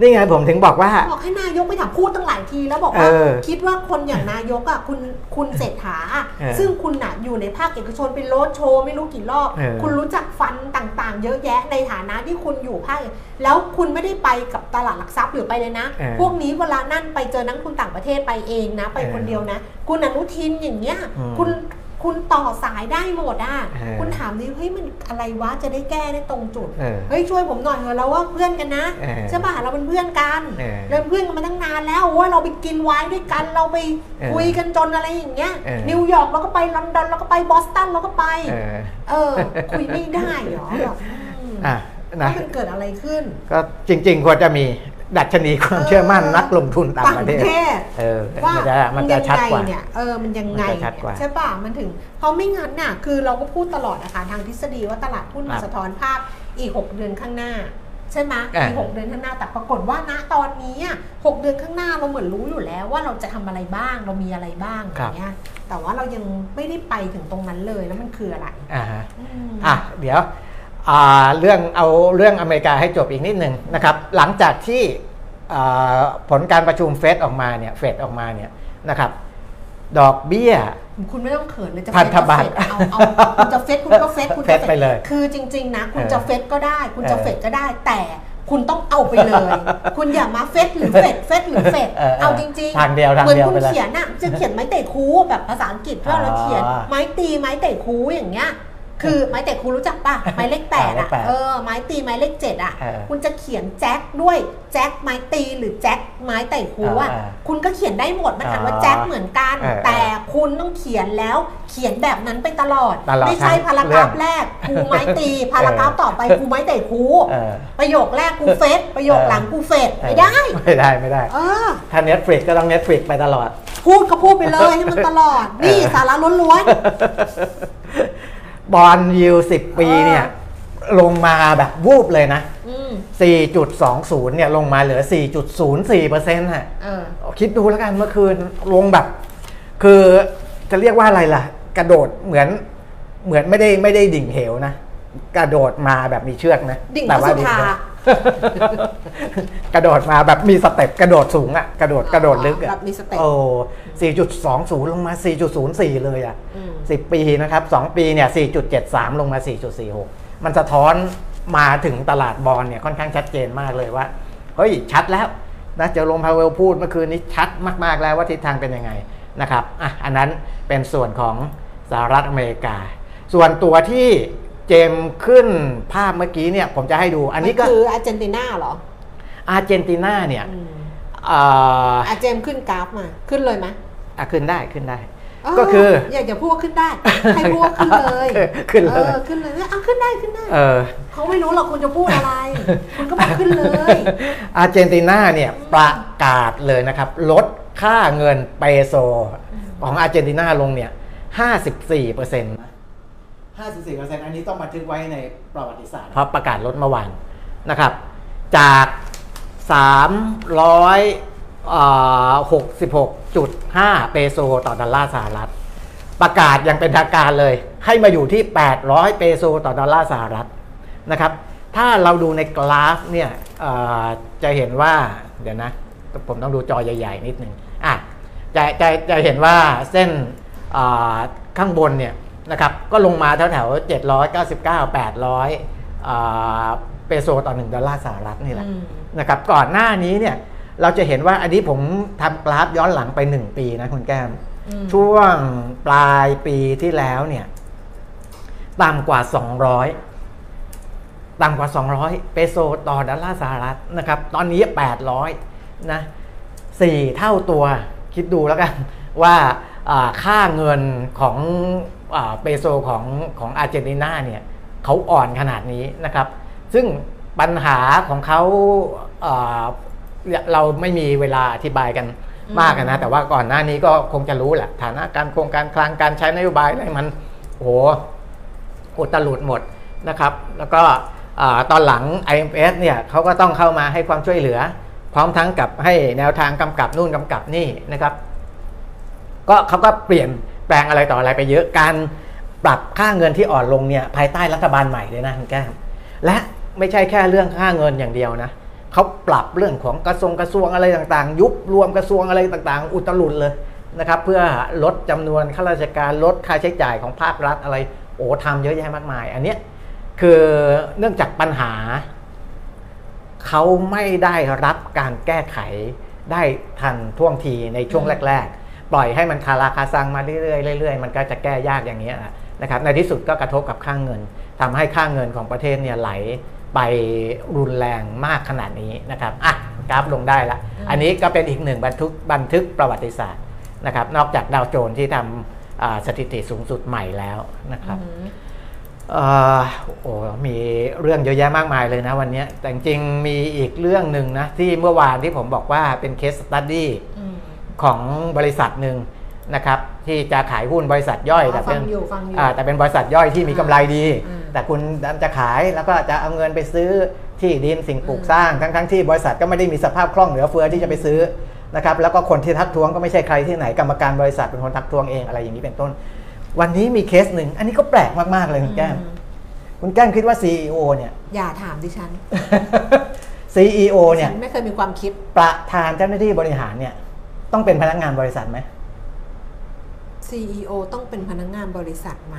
นี่ไงผมถึงบอกว่า บอกให้นายกไปถามพูดตั้งหลายทีแล้วบอกว่าเออคิดว่าคนอย่างนายกอะคุณคุณเศรษฐาอะเออซึ่งคุณน่ะอยู่ในภาคเอกชนเป็นโรดโชว์ไม่รู้กี่รอบเออคุณรู้จักฟันต่างๆ เยอะแยะในฐานะที่คุณอยู่ภาคเอกแล้วคุณไม่ได้ไปกับตลาดหลักทรัพย์หรือไปเลยนะเออพวกนี้เวลานั่นไปเจอนักลงทุนต่างประเทศไปเองนะ ไปเออคนเดียวนะ คุณอนุทินอย่างเงี้ยอืมคุณ คุณต่อสายได้หมดอะเออคุณถามดิเฮ้ยมันอะไรวะจะได้แก้ได้ตรงจุดเออเฮ้ยช่วยผมหน่อยเถอะเราว่าเพื่อนกันนะเออใช่ป่ะเราเป็นเพื่อนกันเออเราเป็นเพื่อนกันมาตั้งนานแล้วโอ้ยเราไปกินไวน์ด้วยกันเราไปเออคุยกันจนอะไรอย่างเงี้ยเออนิวยอร์กเราก็ไปลอนดอนเราก็ไปบอสตันเราก็ไปเออเออคุยไม่ได้เหรอแบบอืมอะแล้นะวมันเกิดอะไรขึ้น ก็จริง ๆ ควรจะมี ดัชนีความเชื่อมั่นนักลงทุนต่างประเทศศเออว่ามันจะมันจะยังชัดไงกว่าเนี่ยเออมันยังไงมันจะชัดกว่าใช่ป่ะมันถึง เพราะไม่งั้นน่ะคือเราก็พูดตลอดนะคะทางทฤษฎีว่าตลาดหุ้นมันครับสะท้อนภาพอีก 6 เดือนข้างหน้าใช่ไหมอ่าอีกหกเดือนข้างหน้าแต่ปรากฏว่าณตอนนี้อะหกเดือนข้างหน้าเราเหมือนรู้อยู่แล้วว่าเราจะทำอะไรบ้างเรามีอะไรบ้างอย่างเงี้ยแต่ว่าเรายังไม่ได้ไปถึงตรงนั้นเลยแล้วมันคืออะไรอ่าฮะอืมอะเดี๋ยวอ่า เรื่องเอาเรื่องอเมริกาให้จบอีกนิดหนึ่งนะครับหลังจากที่อ่าผลการประชุมเฟดออกมาเนี่ยเฟดออกมาเนี่ยนะครับดอกเบี้ย คุณไม่ต้องเขินเลยจะพันธบัตรเฟดก็เฟดเอาเอาคุณจะเฟดคุณก็เฟดคุณเฟจะดไปเลย คือจริง ๆ นะ คุณเออจะเฟดก็ได้ คุณจะเออเฟดก็ได้ แต่คุณต้องเอาไปเลย คุณอย่ามาเฟดหรือเฟดเฟดหรือเฟดเออเออเอาจริงๆทางเดียวทางเหมือนเดียวคุณไปเลยเขียนอะจะเขียนไม้เตะคูแบบภาษาอังกฤษที่เราเขียนอ๋อไม้ตีไม้เตะคูอย่างเงี้ย คือไม้เตะคูรู้จักป่ะ ไม้เลขแปดเลอะขแปดเออไม้ตีไม้เลขเจ็ดอะเออคุณจะเขียนแจ็คด้วยแจ็คไม้ตีหรือแจ็คไม้เตะคูอะเออเออคุณก็เขียนได้หมดมันอ่านว่าอ๋อแจ็คเหมือนกันเออเออแต่คุณต้องเขียนแล้วเขียนแบบนั้นไปตลอดตลอดไม่ใช่ทั้งพารากราฟเรื่องแรกครูไม้ตีพารากราฟต่อไปครูไม้เตะคูเออประโยคแรกครูเฟสประโยคหลังครูเฟสไม่ได้ไม่ได้ไม่ได้เออถ้าเน็ตฟลิกก็ต้องเน็ตฟลิกไปตลอด พูดก็พูดไปเลยให้มันตลอดนี่สาระล้วน bond yield สิบปีเนี่ยลงมาแบบวูบเลยนะๆอืม4.20 เนี่ยลงมาเหลือ 4.04เปอร์เซ็นต์ฮะเออคิดดูแล้วกันเมื่อคืนลงแบบ คือจะเรียกว่าอะไรล่ะ กระโดดเหมือนเหมือนไม่ได้ไม่ได้ดิ่งเหวนะ กระโดดมาแบบมีเชือกนะ ดิ่งแต่ว่าพระสุธาเหว กระโดดมาแบบมีสเต็ปกระโดดสูงอะกระโดดกระโดดลึกอะแบบมีสเต็ป โอ้4.20ลงมา4.04เลยอะอืม10ปีนะครับ2ปีเนี่ย4.73ลงมา4.46มันสะท้อนมาถึงตลาดบอลเนี่ยค่อนข้างชัดเจนมากเลยว่า เฮ้ย ชัดแล้วนะเจอลมพาเวลพูดเมื่อคืนนี้ชัดมากๆแล้วว่าทิศทางเป็นยังไงนะครับอะอันนั้นเป็นส่วนของสหรัฐอเมริกา ส่วนตัวที่ เจมส์ขึ้นภาพเมื่อกี้เนี่ยผมจะให้ดู อันนี้ก็มัคืออาร์เจนตินาเหรอ อาร์เจนตินาเนี่ยอืมเอ่ออาเจมส์ขึ้นกราฟมา ขึ้นเลยไหมอะขึ้นได้ขึ้นได้ ก็คืออยากจะพูดว่าขึ้นได้ให้พูดว่าขึ้นเลย ขึ้นเลยออขึ้นเลยเอาขึ้นได้ขึ้นได้เออเขาไม่รู้หรอกคุณจะพูดอะไร คุณก็บอกขึ้นเลย อาร์เจนตินาเนี่ยประกาศเลยนะครับ ลดค่าเงินเปโซ ของอาร์เจนตินาลงเนี่ย 54เปอร์เซ็นต์นะ 54เปอร์เซ็นต์อันนี้ต้องบันทึกไว้ในประวัติศาสตร์ เพราะประกาศลดเมื่อวานนะครับ จาก 366.5 เปโซต่อดอลลาร์สหรัฐ ประกาศย่างเป็นทางการเลย ให้มาอยู่ที่ 800 เปโซต่อดอลลาร์สหรัฐนะครับ ถ้าเราดูในกราฟเนี่ยจะเห็นว่า เดี๋ยวนะ ผมต้องดูจอใหญ่ ๆ นิดนึงอะจะจะจะเห็นว่าเส้นข้างบนเนี่ย นะครับก็ลงมาแถวแถว799 800อ่าเปโซต่อ 1 ดอลลาร์สหรัฐนี่แหละอืมนะครับก่อนหน้านี้เนี่ยเราจะเห็นว่าอันนี้ผมทำกราฟย้อนหลังไป 1 ปีนะคุณแก้มอืมช่วงปลายปีที่แล้วเนี่ยต่ำกว่า 200 ต่ำกว่า 200 เปโซต่อดอลลาร์สหรัฐนะครับ ตอนนี้ 800 นะสี่เท่าตัวคิดดูแล้วกันว่าอ่าค่าเงินของอา เปโซของของอาร์เจนตินาเนี่ยเขาอ่อนขนาดนี้นะครับ ซึ่งปัญหาของเขาอ่าเราไม่มีเวลาอธิบายกันมากอะนะ แต่ว่าก่อนหน้านี้ก็คงจะรู้แหละฐานะการโครงการคลังการใช้นโยบายอะไรมันโอ้โหอุตลุดหมดนะครับ แล้วก็อาตอนหลัง IMF เนี่ยเขาก็ต้องเข้ามาให้ความช่วยเหลือ พร้อมทั้งกับให้แนวทางกำกับนู่นกำกับนี่นะครับ ก็เขาก็เปลี่ยน แปลงอะไรต่ออะไรไปเยอะการปรับค่าเงินที่อ่อนลงเนี่ยภายใต้รัฐบาลใหม่เลยนะคุณแก้มและไม่ใช่แค่เรื่องค่าเงินอย่างเดียวนะเขาปรับเรื่องของกระทรวงกระทรวงอะไรต่างๆ ยุบรวมกระทรวงอะไรต่างๆ อุตลุดเลยนะครับ เพื่อลดจำนวนข้าราชการลดค่าใช้จ่ายของภาครัฐอะไรโอ้ทำเยอะแยะมากมาย อันเนี้ยคือเนื่องจากปัญหาเขาไม่ได้รับการแก้ไขได้ทันท่วงทีในช่วงแรก ๆ ปล่อยให้มันคาราคาซังมาเรื่อยๆเรื่อยๆมันก็จะแก้ยากอย่างนี้ยนะครับในที่สุดก็กระทบกับค่างเงินทำให้ค่างเงินของประเทศเนี่ยไหลไปรุนแรงมากขนาดนี้นะครับอะกราฟลงได้ละอันนี้ก็เป็นอีกหนึ่งบันทึกบันทึกประวัติศาสตร์นะครับนอกจากดาวโจนส์ที่ทำอ่าสถิติสูงสุดใหม่แล้วนะครับอืมเอ่อโอ้มีเรื่องเยอะแยะมากมายเลยนะวันเนี้ยแต่จริงๆมีอีกเรื่องหนึ่งนะที่เมื่อวานที่ผมบอกว่าเป็นเคสสตัดดี้อืม ของบริษัทหนึ่งนะครับที่จะขายหุ้นบริษัทย่อยอ๋อแต่เป็นฟังอยู่ฟังอยู่อ่าแต่เป็นบริษัทย่อยที่มีกำไรดีอืมแต่คุณดันจะขายแล้วก็จะเอาเงินไปซื้อที่ดินสิ่งปลูกสร้างทั้งทั้งๆที่บริษัทก็ไม่ได้มีสภาพคล่องเหลือเฟือที่จะไปซื้อนะครับแล้วก็คนที่ทักท้วงก็ไม่ใช่ใครที่ไหนกรรมการบริษัทเป็นคนทักท้วงเองอะไรอย่างนี้เป็นต้น วันนี้มีเคสหนึ่งอันนี้ก็แปลกมากๆเลยคุณแก้มอืมคุณแก้มคิดว่า CEO เนี่ยอย่าถามดิฉัน CEO เนี่ยฉันไม่เคยมีความคิดประธานเจ้าหน้าที่บริหารเนี่ย ต้องเป็นพนักงานบริษัทไหม CEO ต้องเป็นพนักงานบริษัทไหม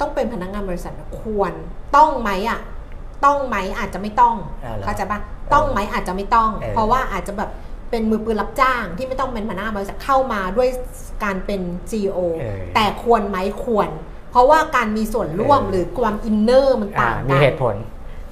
ต้องเป็นพนักงานบริษัทไหมควร ต้องไหมอะ ต้องไหมอาจจะไม่ต้องอ่าเหรอเข้าใจปะต้องไหมอาจจะไม่ต้องเออเพราะว่าอาจจะแบบเป็นมือปืนรับจ้างที่ไม่ต้องเป็นพนักงานบริษัทเข้ามาด้วยการเป็น CEO เออแต่ควรไหมควร เพราะว่าการมีส่วนร่วมเออหรือความอินเนอร์มันอ่าต่างกันมีเหตุผล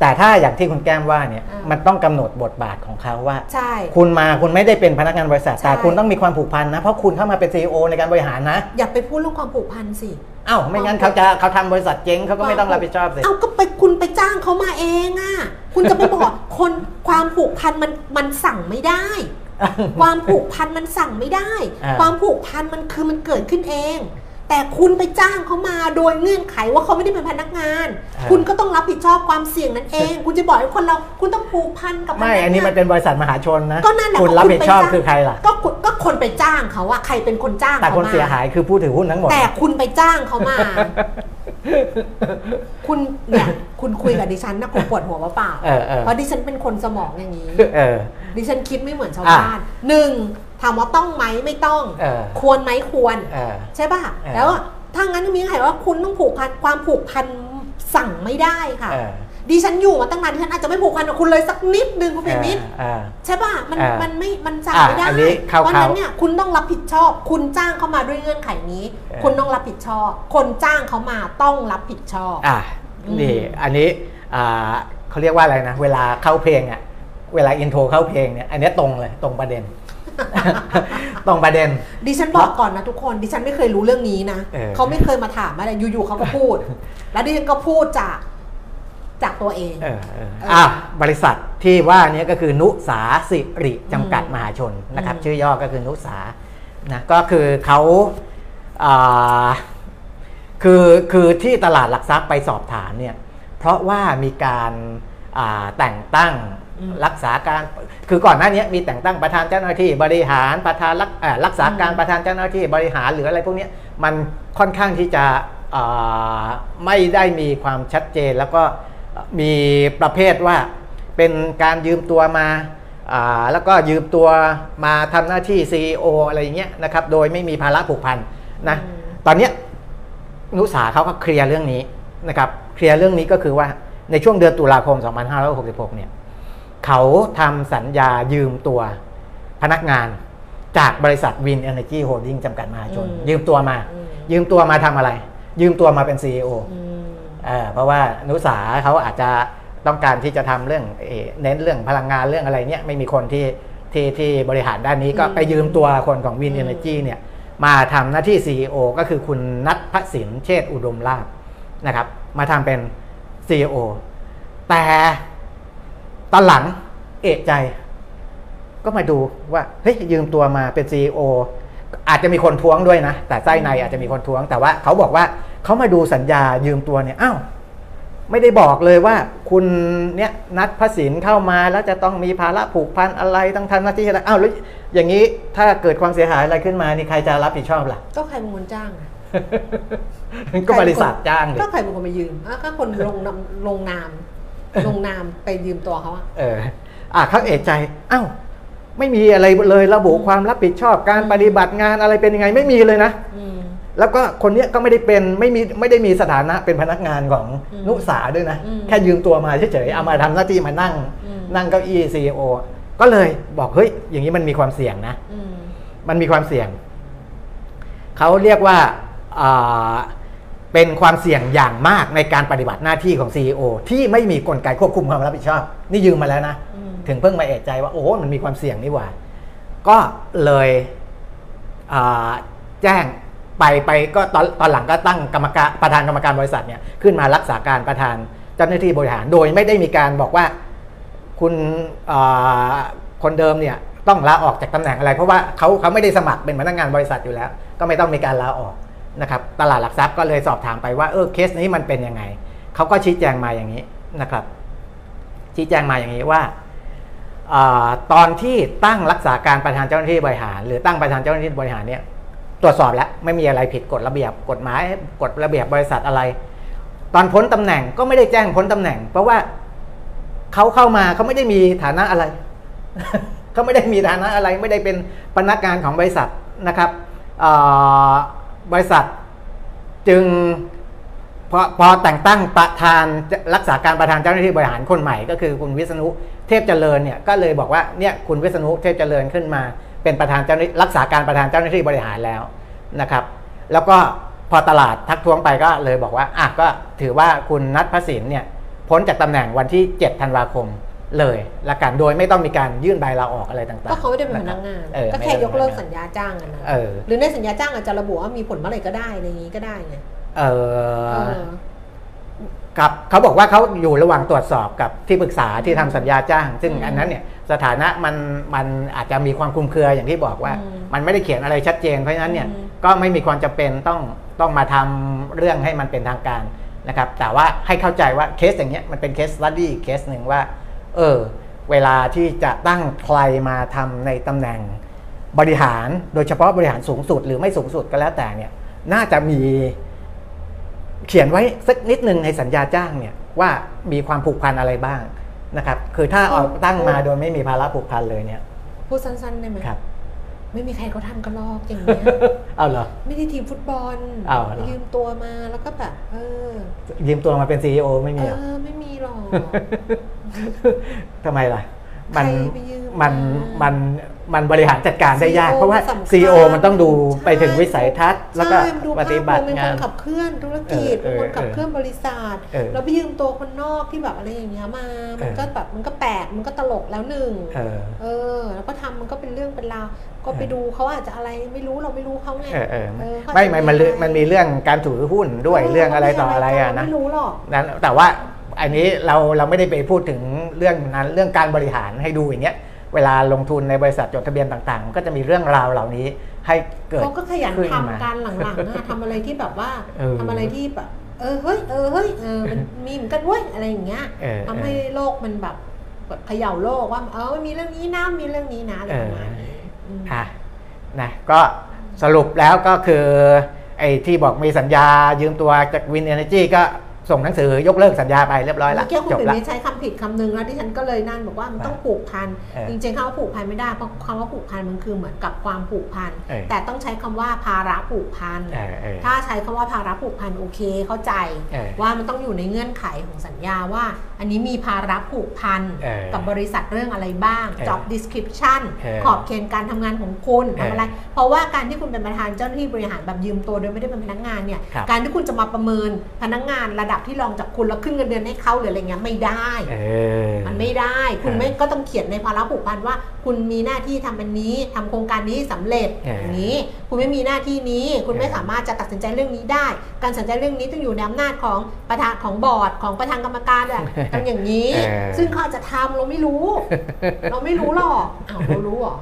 แต่ถ้าอย่างที่คุณแก้มว่าเนี่ยอ่ามัมันต้องกำหนดบทบาทของเขาว่าใช่คุณมาคุณไม่ได้เป็นพนักงานบริษัทใช่แต่คุณต้องมีความผูกพันนะเพราะคุณเข้ามาเป็น CEO ในการบริหารนะ อย่าไปพูดเรื่องความผูกพันสิเอ้าไม่งั้นเขาจะเขาทำบริษัทเจ๊งเขาก็ไม่ต้องรับผิดชอบสิเอาก็ไปคุณไปจ้างเขามาเองอะคุณจะไปบอกคนความผูกพันมันมันสั่งไม่ได้ ความผูกพันมันสั่งไม่ได้อ่าความผูกพันมันคือมันเกิดขึ้นเอง แต่คุณไปจ้างเขามาโดยเงื่อนไขว่าเขาไม่ได้เป็นพนักงานคุณก็ต้องรับผิดชอบความเสี่ยงนั้นเอง คุณจะบอกให้คนเราคุณต้องผูกพันกับพไม่กงาอันนี้มันเป็นบริษัทมหาชนนะก็นั่นแหละคุณรับผิดชอบณไปจ้างคือใครล่ะ ก็คุณก็คนไปจ้างเขาอะใครเป็นคนจ้างแต่เขาคนมาเสียหายคือผู้ถือหุ้นทั้งหมด แต่คุณไปจ้างเขามา คุณเนี่ยคุณคุยกับดิฉันนะคุณปวดหัวเปล่าๆเออเออ เพราะดิฉันเป็นคนสมองอย่างนี้ เออ ดิฉันคิดไม่เหมือนชาวอะบ้านหนึ่ง ถามว่าต้องไหมไม่ต้องเออควรไหมควรเออใช่ป่ะเออแล้วถ้างั้นมีใครว่าคุณต้องผูกพันความผูกพันสั่งไม่ได้ค่ะเออดิฉันอยู่มาตั้งนานดิฉันอาจจะไม่ผูกพันกับคุณเลยสักนิดนึงคุณปิยมิตรอ่าใช่ป่ะมันอ่ามัมันไม่มันจ่ายอ่าไม่ได้อันนี้เข้าเพราะฉะนั้นเข้าเนี่ยคุณต้องรับผิดชอบ คุณจ้างเขามาด้วยเงื่อนไขนี้เออคุณต้องรับผิดชอบ คนจ้างเขามาต้องรับผิดชอบอะอืมนี่อันนี้อ่าเขาเรียกว่าอะไรนะ เวลาเข้าเพลงอะเวลาอินโทรเข้าเพลงเนี่ยอันเนี้ยตรงเลยตรงประเด็น ตรงประเด็น ดิฉันบอกก่อนนะทุกคน ดิฉันไม่เคยรู้เรื่องนี้นะเออ เขาไม่เคยมาถามอะไรอยู่ๆเขาก็พูด แล้วดิฉันก็พูดจากจากตัวเอง เออเอออะบริษัทที่ว่านี้ก็คือนุสาสิริจำกัดอืมมหาชนนะครับ อืม ชื่อย่อก็คือนุสานะก็คือเขาอ่าคือคือที่ตลาดหลักทรัพย์ไปสอบถามเนี่ยเพราะว่ามีการอ่าแต่งตั้ง รักษาการคือก่อนหน้านี้มีแต่งตั้งประธานเจ้าหน้าที่บริหารประธานรักเอ่อรักษาการประธานเจ้าหน้าที่บริหารหรืออะไรพวกเนี้ยมันค่อนข้างที่จะอ่าไม่ได้มีความชัดเจน แล้วก็มีประเภทว่าเป็นการยืมตัวมาอ่าแล้วก็ยืมตัวมาทำหน้าที่ CEO อะไรอย่างเงี้ยนะครับโดยไม่มีภาระผูกพันนะอืมตอนเนี้ยนุสาเขาก็เคลียร์เรื่องนี้นะครับเคลียร์เรื่องนี้ก็คือว่าในช่วงเดือนตุลาคม 2566 เนี่ย เขาทำสัญญายืมตัวพนักงานจากบริษัท Wind Energy Holding จำกัดมหาชนอืมยืมตัวมาอืมยืมตัวมาทำอะไร ยืมตัวมาเป็น CEO อืมเออเพราะว่านุสาเขาอาจจะต้องการที่จะทำเรื่องเอ่อเน้นเรื่องพลังงานเรื่องอะไรเนี่ยไม่มีคนที่ที่ที่บริหารด้านนี้ก็อืมไปยืมตัวคนของวินอืมเอเนจีเนี่ยมาทำหน้าที่ CEO ก็คือคุณณัฐพศินเชษฐ์อุดมลาภนะครับมาทำเป็น CEO แต่ ตอนหลังเอกใจ ก็มาดูว่าเฮ้ยยืมตัวมาเป็น CEO อาจจะมีคนท้วงด้วยนะ แต่ไส้ในอาจจะมีคนท้วง แต่ว่าเขาบอกว่าเขามาดูสัญญายืมตัวเนี่ยอ้าวไม่ได้บอกเลยว่าคุณเนี่ยนัดพระสินเข้ามาแล้วจะต้องมีภาระผูกพันอะไรต้องทำหน้าที่อะไรอ้าวแล้วอย่างนี้ถ้าเกิดความเสียหายอะไรขึ้นมานี่ใครจะรับผิดชอบล่ะ ก็ใครเป็นคนจ้างอะก็บริษัทจ้างดิก็ใครเป็นคนมายืมอะก็คนลงนามลงนาม ลงนามไปยืมตัวเขาอะเออ อะเขาเอกใจอ้าวไม่มีอะไรเลยระบุความรับผิดชอบการปฏิบัติงานอะไรเป็นยังไงไม่มีเลยนะอืมแล้วก็คนเนี้ยก็ไม่ได้เป็นไม่มีไม่ได้มีสถานะเป็นพนักงานของอืมนุสาด้วยนะอืมแค่ยืมตัวมาเฉยๆเอามาทำหน้าที่มานั่งอืมนั่งเก้าอี้ซีอก็เลยบอกเฮ้ยอย่างนี้มันมีความเสี่ยงนะอืมมันมีความเสี่ยงเขาเรียกว่าอ่า เป็นความเสี่ยงอย่างมากในการปฏิบัติหน้าที่ของ CEO ที่ไม่มีกลไกควบคุมความรับผิดชอบ นี่ยืมมาแล้วนะอืมถึงเพิ่งมาเอะใจว่า โอ้โหมันมีความเสี่ยงนี่หว่า ก็เลยอ่าแจ้งไปไปก็ตอนตอนหลังก็ตั้งกรรมการประธานกรรมการบริษัทเนี่ยขึ้นมารักษาการประธานเจ้าหน้าที่บริหาร โดยไม่ได้มีการบอกว่าคุณอ่าคนเดิมเนี่ยต้องลาออกจากตำแหน่งอะไร เพราะว่าเขาเขาไม่ได้สมัครเป็นพนักงานบริษัทอยู่แล้ว ก็ไม่ต้องมีการลาออก นะครับตลาดหลักทรัพย์ก็เลยสอบถามไปว่าเออเคสนี้มันเป็นยังไงเขาก็ชี้แจงมาอย่างนี้นะครับ ชี้แจงมาอย่างนี้ว่าอตอนที่ตั้งรักษาการประธานเจ้าหน้าที่บริหาร หรือตั้งประธานเจ้าหน้าที่บริหารเนี่ยตรวจสอบแล้วไม่มีอะไรผิดกฎระเบียบกฎหมายกฎระเบียบบริษัทอะไร ตอนพ้นตำแหน่งก็ไม่ได้แจ้งพ้นตำแหน่ง เพราะว่าเขาเข้ามาเขาไม่ได้มีฐานะอะไรเขาไม่ได้มีฐานะอะไร ไม่ได้เป็นพนักงานของบริษัทนะครับ บริษัทจึงพอพอแต่งตั้งประธานรักษาการประธานเจ้าหน้าที่บริหารคนใหม่ก็คือคุณวิษณุเทพเจริญเนี่ยก็เลยบอกว่าเนี่ยคุณวิษณุเทพเจริญขึ้นมา เป็นประธานเจ้าหน้ารักษาการประธานเจ้าหน้าที่บริหารแล้วนะครับ แล้วก็พอตลาดทักท้วงไปก็เลยบอกว่าอะก็ถือว่าคุณนัทพสินเนี่ยพ้นจากตำแหน่งวันที่ 7 ธันวาคม เลยละกันโดยไม่ต้องมีการยื่นใบลาออกอะไรต่างๆ ก็เขาไม่ได้เป็นพนักงานเออก็ไม่แค่ได้ยกเลิกป็นพนัสัญญาจ้างกันนะเออหรือในสัญญาจ้างอาจจะระบุว่ามีผลเมื่อไหร่ก็ได้อะไรอย่างนี้ก็ได้ไงเอเอออครับเขาบอกว่าเขาอยู่ระหว่างตรวจสอบกับที่ปรึกษาที่ทำสัญญาจ้าง ซึ่งอืมอันนั้นเนี่ยสถานะมันมันอาจจะมีความคลุมเครืออย่างที่บอกว่าอืมมันไม่ได้เขียนอะไรชัดเจนเพราะฉะนั้นเนี่ยอืมก็ไม่มีความจำเป็นต้องต้องมาทำเรื่องให้มันเป็นทางการนะครับแต่ว่าให้เข้าใจว่าเคสอย่างเงี้ยมันเป็นเคสสตัดดี้เคสหนึ่งว่า เออเวลาที่จะตั้งใครมาทำในตำแหน่งบริหารโดยเฉพาะบริหารสูงสุดหรือไม่สูงสุดก็แล้วแต่เนี่ยน่าจะมีเขียนไว้สักนิดหนึ่งในสัญญาจ้างเนี่ยว่ามีความผูกพันอะไรบ้างนะครับคือถ้าออกตั้งมาโดยไม่มีภาระผูกพันเลยเนี่ยพูดสั้นๆได้ไหมครับ ไม่มีใครเขาทำกันหรอกอย่างเงี้ยเอาเหรอ ไม่ได้ทีมฟุตบอลอ้าวเหรอ ยืมตัวมาแล้วก็แบบเออยืมตัวมาเป็นซีอไม่มีเอเหรออไม่มีหรอก ทำไมล่ะ มัน ใครไปยืมมันมามั มัน มันบริหารจัดการได้ยาก CEO เพราะว่า สำคัญ CEO มันต้องดูใช่ไปถึงวิสัยทัศน์แล้วก็ใช่มันดูปฏิบัติภาพรวมเป็นงาคนน ขับเคลื่อนธุรกิจเออเป็นคนขับเออเคลื่อนบริษัทเออแล้วไปยืมตัวคนนอกที่แบบอะไรอย่างเงี้ยมา มันเออ ก็แบบมันก็แปลกมันก็ตลกแล้วหนึ่งเออ เออ แล้วก็ทำมันก็เป็นเรื่องเป็นราวก็ไปดูเขาอาจจะอะไรไม่รู้เราไม่รู้เขาไงเออเออเออเขาไม่อาจจะไม่มันอะไรมันมีเรื่องการถือหุ้นด้วยเรื่องอะไรต่ออะไรอะนะ ไม่รู้หรอก นั้นแต่ว่าอันนี้เราเราไม่ได้ไปพูดถึงเรื่องนั้นเรื่องการบริหารให้ดูอย่างเงี้ย เวลาลงทุนในบริษัทจดทะเบียนต่างๆ ก็จะมีเรื่องราวเหล่านี้ให้เกิดเขาก็ขยันขึ้นทำมาการหลังๆอะทำอะไรที่แบบว่าเออทำอะไรที่แบบเออเฮ้ยเออเฮ้ยเออมันมีเหมือนกันเว้ยอะไรอย่างเงี้ยเออทำให้โลกมันแบบแบบเขย่าโลกว่าเออมันมีเรื่องนี้นะมีเรื่องนี้นะอะไรประมาณนี้มอะนะก็สรุปแล้วก็คือไอ้ที่บอกมีสัญญายืมตัวจากวินเอเนจีก็ ส่งหนังสือยกเลิกสัญญาไปเรียบร้อยละเมื่อกี้คุณจบปิ่ละนใช้คำผิดคำหนึ่งแล้วที่ฉันก็เลยนั่นบอกว่ามันต้องผูกพันเออจริงๆคำว่าผูกพันไม่ได้เพราะคำว่าผูกพันมันคือเหมือนกับความผูกพันเออแต่ต้องใช้คำว่าภาระผูกพันเออเออถ้าใช้คำว่าภาระผูกพันโอเคเข้าใจเออว่ามันต้องอยู่ในเงื่อนไขของสัญญาว่า อันนี้มีภาระผูกพันเออกับบริษัทเรื่องอะไรบ้างเออ job description เออขอบเขตการทำงานของคุณเออทำอะไร เพราะว่าการที่คุณเป็นประธานเจ้าหน้าที่บริหารแบบยืมตัวโดยไม่ได้เป็นพนักงานเนี่ยครับการที่คุณจะมาประเมินพนักงานระดับที่รองจากคุณแล้วขึ้นเงินเดือนให้เขาหรืออะไรเงี้ยไม่ได้เออมันไม่ได้ คุณเออไม่ก็ต้องเขียนในภาระผูกพันว่า คุณมีหน้าที่ทำอันนี้ทำโครงการนี้สำเร็จเออออย่างนี้ คุณไม่มีหน้าที่นี้ คุณไม่เออสามารถจะตัดสินใจเรื่องนี้ได้ การตัดสินใจเรื่องนี้ต้องอยู่ในอำนาจของประธานของบอร์ดของประธานกรรมการแบบต้องอย่างนี้เออซึ่งเขาอาจจะทำเราไม่รู้ เราไม่รู้หรอกอ้าวเรารู้เหรอ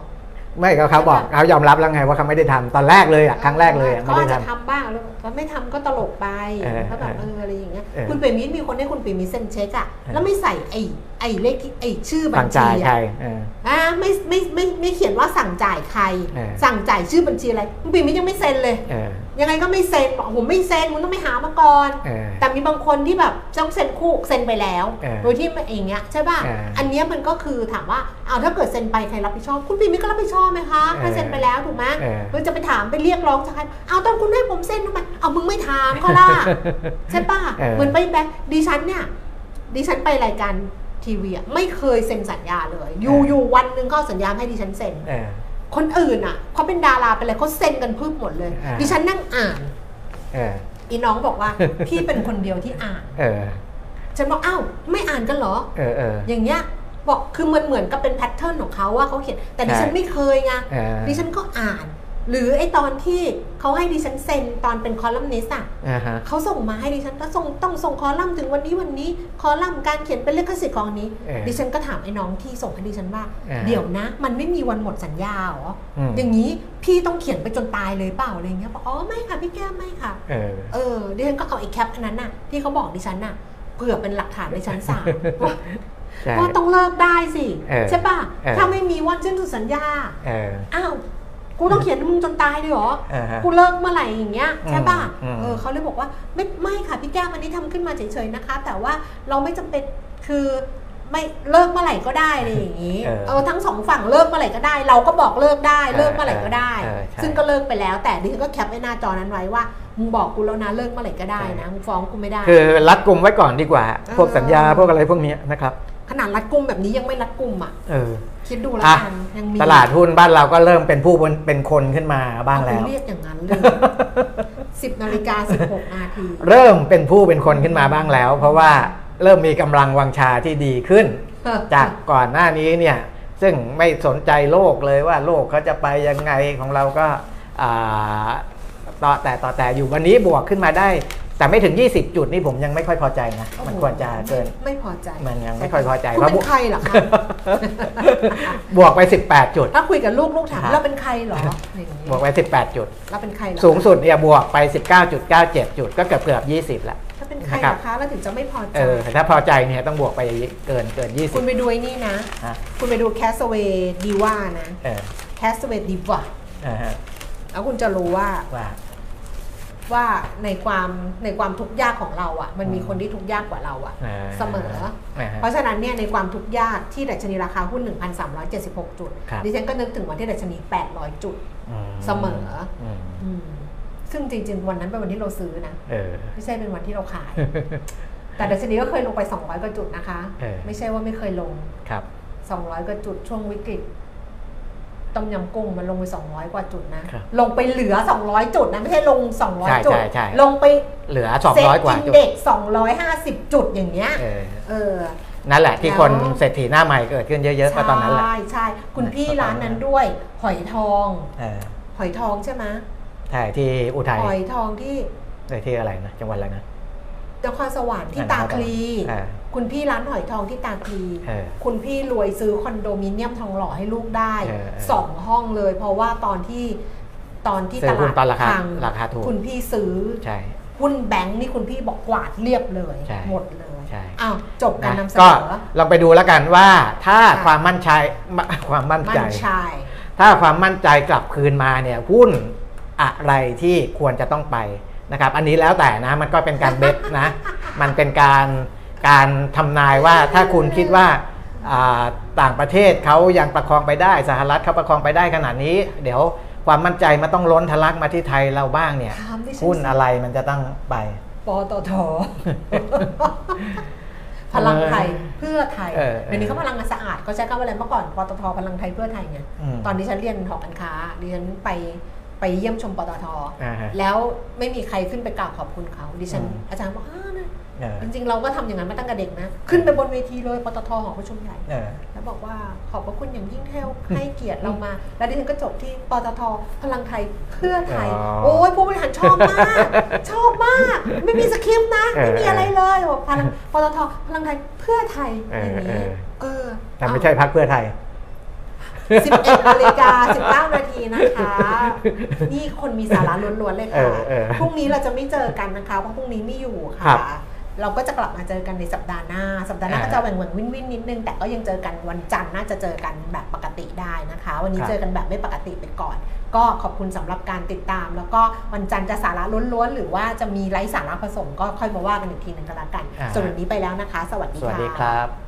ไม่ก็เขาบอกเขายอมรับแล้วไงว่าเขาไม่ได้ทำตอนแรกเลยอะครั้งแรกเลยอะไม่เขาได้อาจจะทำทำบ้างแล้วแล้วไม่ทำก็ตลกไปเออก็แบบเอเออออะไรอย่างเงี้ยเออคุณเปรมิตรมีคนให้คุณเปรมิตรเซ็นเช็คอะเออแล้วไม่ใส่ไอ้ไอ้เลขที่ไอ้ชื่อบัสั่ญงชีจ่ายใครอะเอออ่าไม่ไม่ไม่ไม่เขียนว่าสั่งจ่ายใครเออสั่งจ่ายชื่อบัญชีอะไรคุณปิ่มมิตรยังไม่เซ็นเลยเออ ยังไงก็ไม่เซ็นบอกผมไม่เซ็นคุณต้องไปหามาก่อนเออแต่มีบางคนที่แบบต้องเซ็นคู่เซ็นไปแล้วเออโดยที่ไม่อย่างเงี้ยใช่ป่ะเอออัอันเนี้ยมันก็คือถามว่าเอาถ้าเกิดเซ็นไปใครรับผิดชอบคุณปิ่มมิตรก็รับผิดชอบไหมคะถ้าเออเซ็นไปแล้วถูกไหมเออเราจะไปถามไปเรียกร้องจากใครเอาตอนคุณให้ผมเซ็นทำไมเอามึงไม่ถามเขาล่ะใช่ป่ะเออเหมือนไปแบงค์ดิฉันเนี่ยดิฉันไปรายการทีวีอะไม่เคยเซ็นสัญญาเลยอยู่อยู่วันหนึ่งเขาเอาสัญญาให้ดิฉันเซ็นเออ คนอื่นอะเขาเป็นดาราเป็นอะไรเขาเซ็นกันพึบหมดเลยอ่าดิฉันนั่งอ่านเอออีน้องบอกว่า พี่เป็นคนเดียวที่อ่านเออฉันบอกอ้าวไม่อ่านกันเหรอเออเอออย่างเงี้ยบอกคือมันเหมือนกับเป็น pattern ของเขาว่าเขาเขียนแต่ดิฉันใช่ไม่เคยไงเออดิฉันก็อ่าน หรือไอตอนที่เขาให้ดิฉันเซ็นตอนเป็นคอลัมนิสต์อะอ่าฮะเขาส่งมาให้ดิฉันก็ส่งต้องส่งคอลัมน์ถึงวันนี้วันนี้คอลัมน์การเขียนเป็นลิขสิทธิ์ของอันนี้เออดิฉันก็ถามไอ้น้องที่ส่งให้ดิฉันว่าเออเดี๋ยวนะ มันไม่มีวันหมดสัญญาเหรออืมอย่างนี้พี่ต้องเขียนไปจนตายเลยเปล่าอะไรเงี้ยบอกอ๋อไม่ค่ะพี่แก้มไม่ค่ะเออเออดิฉันก็เอาไอ้แคปอันนั้นน่ะที่เขาบอกดิฉันน่ะเผื่อเป็นหลักฐานในชั้นศาลว่าใช่ว่าต้องเลิกได้สิเออใช่ป่ะเออถ้าไม่มีวันสิ้นสุดสัญญาเอออ้าว กูต้องเขียนให้มึงจนตายเลยเหรออ่าฮะกูเลิกเมื่อไหร่อย่างเงี้ยใช่ป่ะอืมเออเขาเลยบอกว่าไม่ไม่ค่ะพี่แก้มอันนี้ทำขึ้นมาเฉยๆนะคะ แต่ว่าเราไม่จำเป็นคือไม่เลิกเมื่อไหร่ก็ได้อะไรอย่างงี้เออเออทั้งสองฝั่งเลิกเมื่อไหร่ก็ได้ เราก็บอกเลิกได้เออเลิกเมื่อไหร่ก็ได้เออใช่ซึ่งก็เลิกไปแล้ว แต่ดิฉันก็แคปไว้หน้าจอนั้นไว้ว่ามึงบอกกูแล้วนะเลิกเมื่อไหร่ก็ได้นะมึงฟ้องกูไม่ได้ คือรัดกลุ่มไว้ก่อนดีกว่าเออพวกสัญญาพวกอะไรพวกเนี้ยนะครับ ขนาดรัดกุมแบบนี้ยังไม่รัดกุมอะเออ คิดดูแล้วอะกันยังมีตลาดหุ้นบ้านเราก็เริ่มเป็นผู้เป็นเป็นคนขึ้นมาบ้างแล้วเอไปเรียกอย่างนั้นเลยสิบนาฬิกาสิบหกนาทีเริ่มเป็นผู้เป็นคนขึ้นมาบ้างแล้ว เพราะว่าเริ่มมีกำลังวังชาที่ดีขึ้น จากก่อนหน้านี้เนี่ย ซึ่งไม่สนใจโลกเลยว่าโลกเขาจะไปยังไงของเราก็อ่าต่อแต่ต่อแต่อยู่วันนี้บวกขึ้นมาได้ แต่ไม่ถึง 20 จุดนี่ผมยังไม่ค่อยพอใจนะ มันควรจะเกิน ไม่พอใจ มันยังไม่ค่อยพอใจคุณเพราะเป็นใครเหรอคะบวกไป 18 จุด ถ้าคุยกับลูกลูกถามครับเราเป็นใครเหรออย่างนี้บวกไป 18 จุดเราเป็นใครเหรอสูงสุดเนี่ยบวกไป 19.97 จุด ก็เกือบเกือบ20แล้วถ้าเป็นใครเหรอคะเราถึงจะไม่พอใจเออแต่ถ้าพอใจเนี่ยต้องบวกไปเกินเกินคุณ20ไปดูไอ้นี่นะฮะคุณไปดู Castaway Diva นะเออ Castaway Diva อ่าฮะแล้วคุณจะรู้ว่า ว่าว่าในความในความทุกข์ยากของเราอะ มันมีคนที่ทุกข์ยากกว่าเราอะอ่าเสมออ่าฮะเพราะฉะนั้นเนี่ยในความทุกข์ยากที่ดัชนีราคาหุ้น 1,376 จุดครับดิฉันก็นึกถึงวันที่ดัชนี 800 จุดอืมเสมออืมอืมซึ่งจริง ๆ วันนั้นเป็นวันที่เราซื้อนะเออไม่ใช่เป็นวันที่เราขาย แต่ดัชนีก็เคยลงไป 200กว่าจุดนะคะเออไม่ใช่ว่าไม่เคยลงครับ200กว่าจุดช่วงวิกฤต ต้มยำกุ้งมันลงไป 200 กว่าจุดนะ ครับลงไปเหลือ 200 จุดนะไม่ใช่ลง ใช่200 จุด ใช่ใช่ ลงไปเหลือ 200 กว่าเซ็ตจุอิดนเด็ก250 จุดอย่างเงี้ย เออเออ นั่นแหละที่แล้วคนเศรษฐีหน้าใหม่เกิดขึ้นเยอะๆก็ตอนนั้นแหละ ใช่ใช่คุณพี่ตอนนั้นร้านนั้นด้วย หอยทอง เออหอยทองใช่ไหมใช่ที่อุทัยหอยทองที่ในที่อะไรนะจังหวัดอะไรนะนครสวรรค์ที่อ่าตาคลี อ่า คุณพี่ร้านหอยทองที่ตาคลีเออคุณพี่รวยซื้อคอนโดมิเนียมทองหล่อให้ลูกได้เออเออสองห้องเลย เพราะว่าตอนที่ตอนที่ซื้ตอหุ้ลานดตอนราคาพังราคาถูกคุณพี่ซื้อใช่หุ้นแบงค์นี่คุณพี่บอกกวาดเรียบเลยใช่หมดเลยใช่อ้าวจบการนำเสนก็อลองไปดูแล้วกันว่าถ้าค่ะความมั่นใจความมั่นมั่ใจนชายถ้าความมั่นใจกลับคืนมาเนี่ยหุ้นอะไรที่ควรจะต้องไปนะครับ อันนี้แล้วแต่นะมันก็เป็นการเบ็ดนะ มันเป็นการ การทำนายว่าถ้าคุณคิดว่าอ่าต่างประเทศเขายังประคองไปได้สหรัฐเขาประคองไปได้ขนาดนี้ เดี๋ยวความมั่นใจมันต้องล้นทะลักมาที่ไทยเราบ้างเนี่ยถามดิฉันหุ้นสิอะไรมันจะต้องไปปตทพลังไทยเพื่อไทยเออเออเดี๋ยวนี้เขาพลังงานสะอาดเขาใช้คำว่าอะไรเมื่อก่อนปตทพลังไทยเพื่อไทยไงอืมตอนที่ฉันเรียนหอการค้าดิฉันไปไปเยี่ยมชมปตทอ่าฮะแล้วไม่มีใครขึ้นไปกล่าวขอบคุณเขาดิฉันอืมอาจารย์บอกอ้าวนะเออ จริงๆเราก็ทำอย่างนั้นมาตั้งแต่เด็กนะ ขึ้นไปบนเวทีเลยปตทหอประชุมใหญ่เออแล้วบอกว่าขอบพระคุณอย่างยิ่งที่ให้เกียรติเรามา แล้วดิฉันก็จบที่ปตทพลังไทยเพื่อไทยอ๋อโอ้ยผู้บริหารชอบมาก ชอบมาก ไม่มีสคริปต์นะ ไม่มีอะไรเลยบอกพลังปตทพลังไทยเพื่อไทยเอออย่างเอนี้อเออแต่ไม่ใช่พักเพื่อไทยสิบเอ็ดนาฬิกาสิบเก้านาทีนะคะ นี่คนมีสาระล้วนๆเลยค่ะเออเออพรุ่งนี้เราจะไม่เจอกันนะคะ เพราะพรุ่งนี้ไม่อยู่ครัค่ะบ เราก็จะกลับมาเจอกันในสัปดาห์หน้า สัปดาห์หน้าอ่าก็จะแหว่งแหว่งวินวินนิดนึง แต่ก็ยังเจอกันวันจันทร์น่าจะเจอกันแบบปกติได้นะคะ วันนี้ครับเจอกันแบบไม่ปกติไปก่อน ก็ขอบคุณสำหรับการติดตาม แล้วก็วันจันทร์จะสาระล้วนๆ หรือว่าจะมีไร้สาระผสมก็ค่อยมาว่ากันอีกทีหนึ่งก็แล้วกันอ่าส่วนวันนี้ไปแล้วนะคะ สวัสดีสวัสดีค่ะครับ